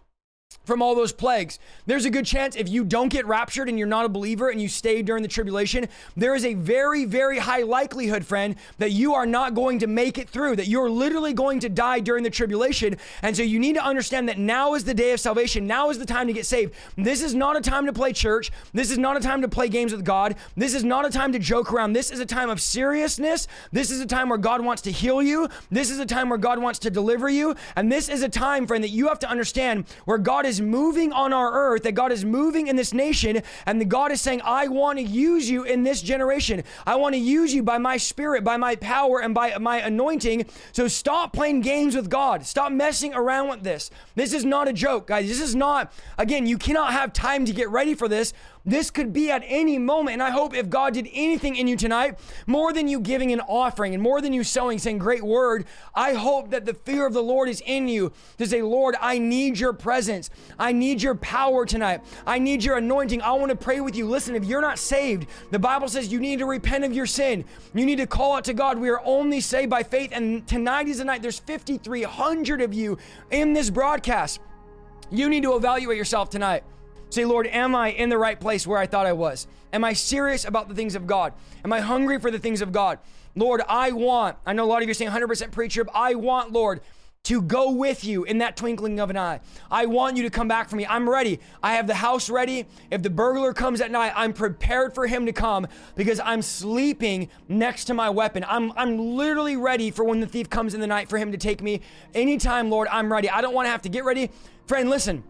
from all those plagues. There's a good chance if you don't get raptured and you're not a believer and you stay during the tribulation, there is a very, very high likelihood, friend, that you are not going to make it through, that you're literally going to die during the tribulation. And so you need to understand that now is the day of salvation. Now is the time to get saved. This is not a time to play church. This is not a time to play games with God. This is not a time to joke around. This is a time of seriousness. This is a time where God wants to heal you. This is a time where God wants to deliver you. And this is a time, friend, that you have to understand where God is moving on our earth, that God is moving in this nation, and that God is saying, I want to use you in this generation. I want to use you by my spirit, by my power, and by my anointing. So stop playing games with God. Stop messing around with this. This is not a joke, guys. This is not, again, you cannot have time to get ready for this. This could be at any moment. And I hope if God did anything in you tonight, more than you giving an offering and more than you sowing, saying, Great word, I hope that the fear of the Lord is in you to say, Lord, I need your presence. I need your power tonight. I need your anointing. I want to pray with you. Listen, if you're not saved, the Bible says you need to repent of your sin. You need to call out to God. We are only saved by faith. And tonight is the night. There's 5,300 of you in this broadcast. You need to evaluate yourself tonight. Say, Lord, am I in the right place where I thought I was? Am I serious about the things of God? Am I hungry for the things of God? Lord, I want, I know a lot of you are saying 100% preacher, but I want, Lord, to go with you in that twinkling of an eye. I want you to come back for me. I'm ready. I have the house ready. If the burglar comes at night, I'm prepared for him to come because I'm sleeping next to my weapon. I'm, I'm literally ready for when the thief comes in the night for him to take me. Anytime, Lord, I'm ready. I don't want to have to get ready. Friend, listen.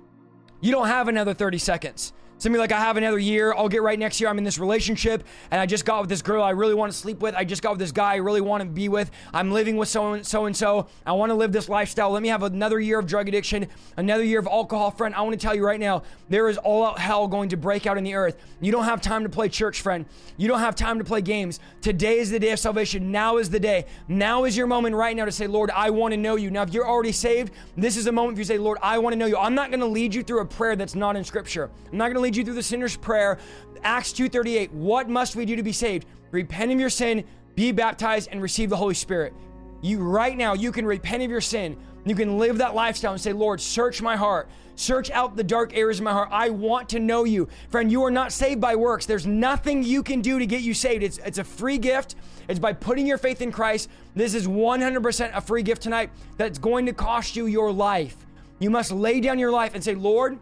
You don't have another 30 seconds. Something like, I have another year. I'll get right next year. I'm in this relationship and I just got with this girl I really want to sleep with. I just got with this guy I really want to be with. I'm living with so and so and so. I want to live this lifestyle. Let me have another year of drug addiction, another year of alcohol. Friend, I want to tell you right now, there is all out hell going to break out in the earth. You don't have time to play church, friend. You don't have time to play games. Today is the day of salvation. Now is the day. Now is your moment right now to say, Lord, I want to know you. Now, if you're already saved, this is a moment for you say, Lord, I want to know you. I'm not going to lead you through a prayer that's not in scripture. I'm not going to lead you through the sinner's prayer. Acts 2:38. What must we do to be saved? Repent of your sin, be baptized and receive the Holy Spirit. You right now you can repent of your sin. You can live that lifestyle and say, "Lord, search my heart. Search out the dark areas of my heart. I want to know you." Friend, you are not saved by works. There's nothing you can do to get you saved. It's it's a free gift. It's by putting your faith in Christ. This is 100% a free gift tonight that's going to cost you your life. You must lay down your life and say, "Lord,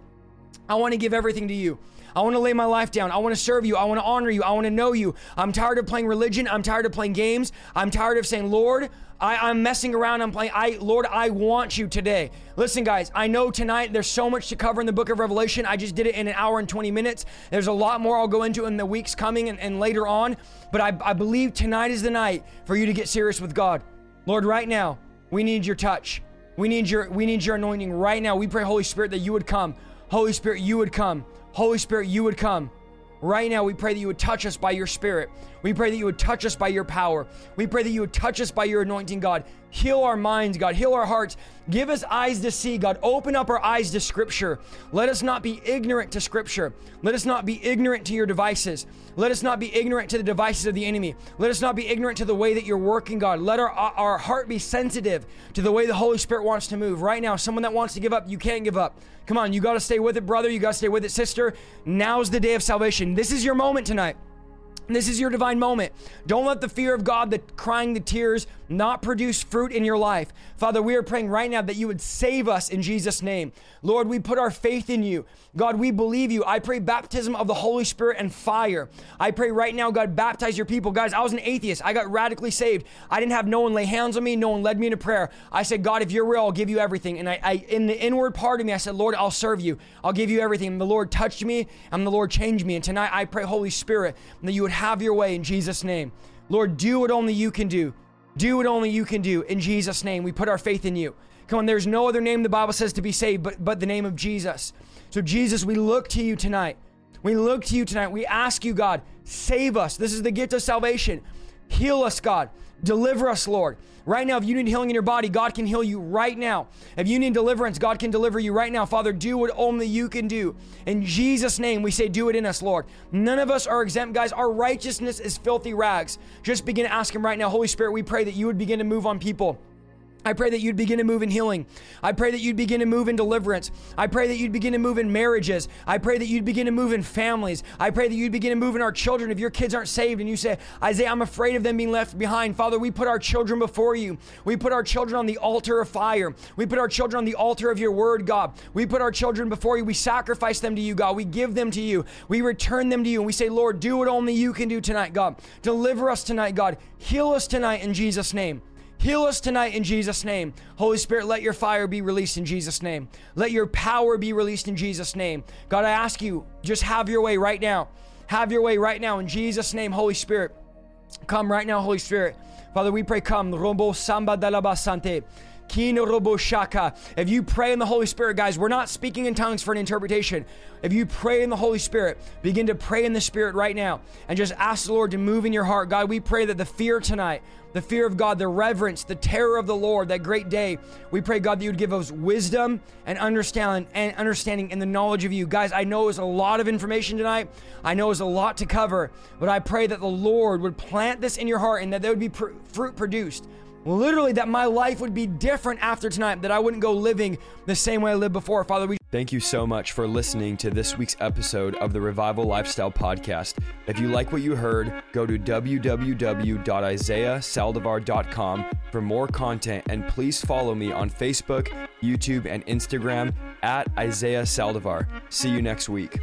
I want to give everything to you. I want to lay my life down. I want to serve you. I want to honor you. I want to know you. I'm tired of playing religion. I'm tired of playing games. I'm tired of saying, Lord, I, am messing around. I'm playing. I, Lord, I want you today. Listen, guys, I know tonight there's so much to cover in the book of Revelation. I just did it in an hour and 20 minutes. There's a lot more I'll go into in the weeks coming and, and later on. But I, I believe tonight is the night for you to get serious with God. Lord, right now, we need your touch. We need your we need your anointing right now. We pray, Holy Spirit, that you would come. Holy Spirit, you would come. Holy Spirit, you would come. Right now, we pray that you would touch us by your Spirit. We pray that you would touch us by your power. We pray that you would touch us by your anointing, God. Heal our minds, God. Heal our hearts. Give us eyes to see, God. Open up our eyes to Scripture. Let us not be ignorant to Scripture. Let us not be ignorant to your devices. Let us not be ignorant to the devices of the enemy. Let us not be ignorant to the way that you're working, God. Let our, our heart be sensitive to the way the Holy Spirit wants to move. Right now, someone that wants to give up, you can't give up. Come on, you got to stay with it, brother. You got to stay with it, sister. Now's the day of salvation. This is your moment tonight. This is your divine moment. Don't let the fear of God, the crying, the tears, not produce fruit in your life. Father, we are praying right now that you would save us in Jesus' name. Lord, we put our faith in you. God, we believe you. I pray baptism of the Holy Spirit and fire. I pray right now, God, baptize your people. Guys, I was an atheist. I got radically saved. I didn't have no one lay hands on me. No one led me into prayer. I said, God, if you're real, I'll give you everything. And I, I in the inward part of me, I said, Lord, I'll serve you. I'll give you everything. And the Lord touched me and the Lord changed me. And tonight I pray, Holy Spirit, that you would have your way in Jesus' name. Lord, do what only you can do. Do what only you can do. In Jesus' name, we put our faith in you. Come on, there's no other name the Bible says to be saved but, but the name of Jesus. So, Jesus, we look to you tonight. We look to you tonight. We ask you, God, save us. This is the gift of salvation. Heal us, God. Deliver us, Lord. Right now, if you need healing in your body, God can heal you right now. If you need deliverance, God can deliver you right now. Father, do what only you can do. In Jesus' name, we say, do it in us, Lord. None of us are exempt, guys. Our righteousness is filthy rags. Just begin to ask Him right now. Holy Spirit, we pray that you would begin to move on people. I pray that you'd begin to move in healing. I pray that you'd begin to move in deliverance. I pray that you'd begin to move in marriages. I pray that you'd begin to move in families. I pray that you'd begin to move in our children. If your kids aren't saved and you say, Isaiah, I'm afraid of them being left behind, Father, we put our children before you. We put our children on the altar of fire. We put our children on the altar of your word, God. We put our children before you. We sacrifice them to you, God. We give them to you. We return them to you. And we say, Lord, do what only you can do tonight, God. Deliver us tonight, God. Heal us tonight in Jesus' name. Heal us tonight in Jesus' name. Holy Spirit, let your fire be released in Jesus' name. Let your power be released in Jesus' name. God, I ask you, just have your way right now. Have your way right now in Jesus' name, Holy Spirit. Come right now, Holy Spirit. Father, we pray, come. Rombo samba dalabasante. Kino. If you pray in the Holy Spirit, guys, we're not speaking in tongues for an interpretation. If you pray in the Holy Spirit, begin to pray in the Spirit right now and just ask the Lord to move in your heart. God, we pray that the fear tonight, the fear of God, the reverence, the terror of the Lord, that great day, we pray, God, that you would give us wisdom and understanding and understanding and the knowledge of you. Guys, I know it's a lot of information tonight. I know it's a lot to cover, but I pray that the Lord would plant this in your heart and that there would be pr- fruit produced literally that my life would be different after tonight, that I wouldn't go living the same way I lived before. Father, we Thank you so much for listening to this week's episode of the Revival Lifestyle Podcast. If you like what you heard, go to www.isaiahsaldivar.com for more content and please follow me on Facebook, YouTube, and Instagram at Isaiah Saldivar. See you next week.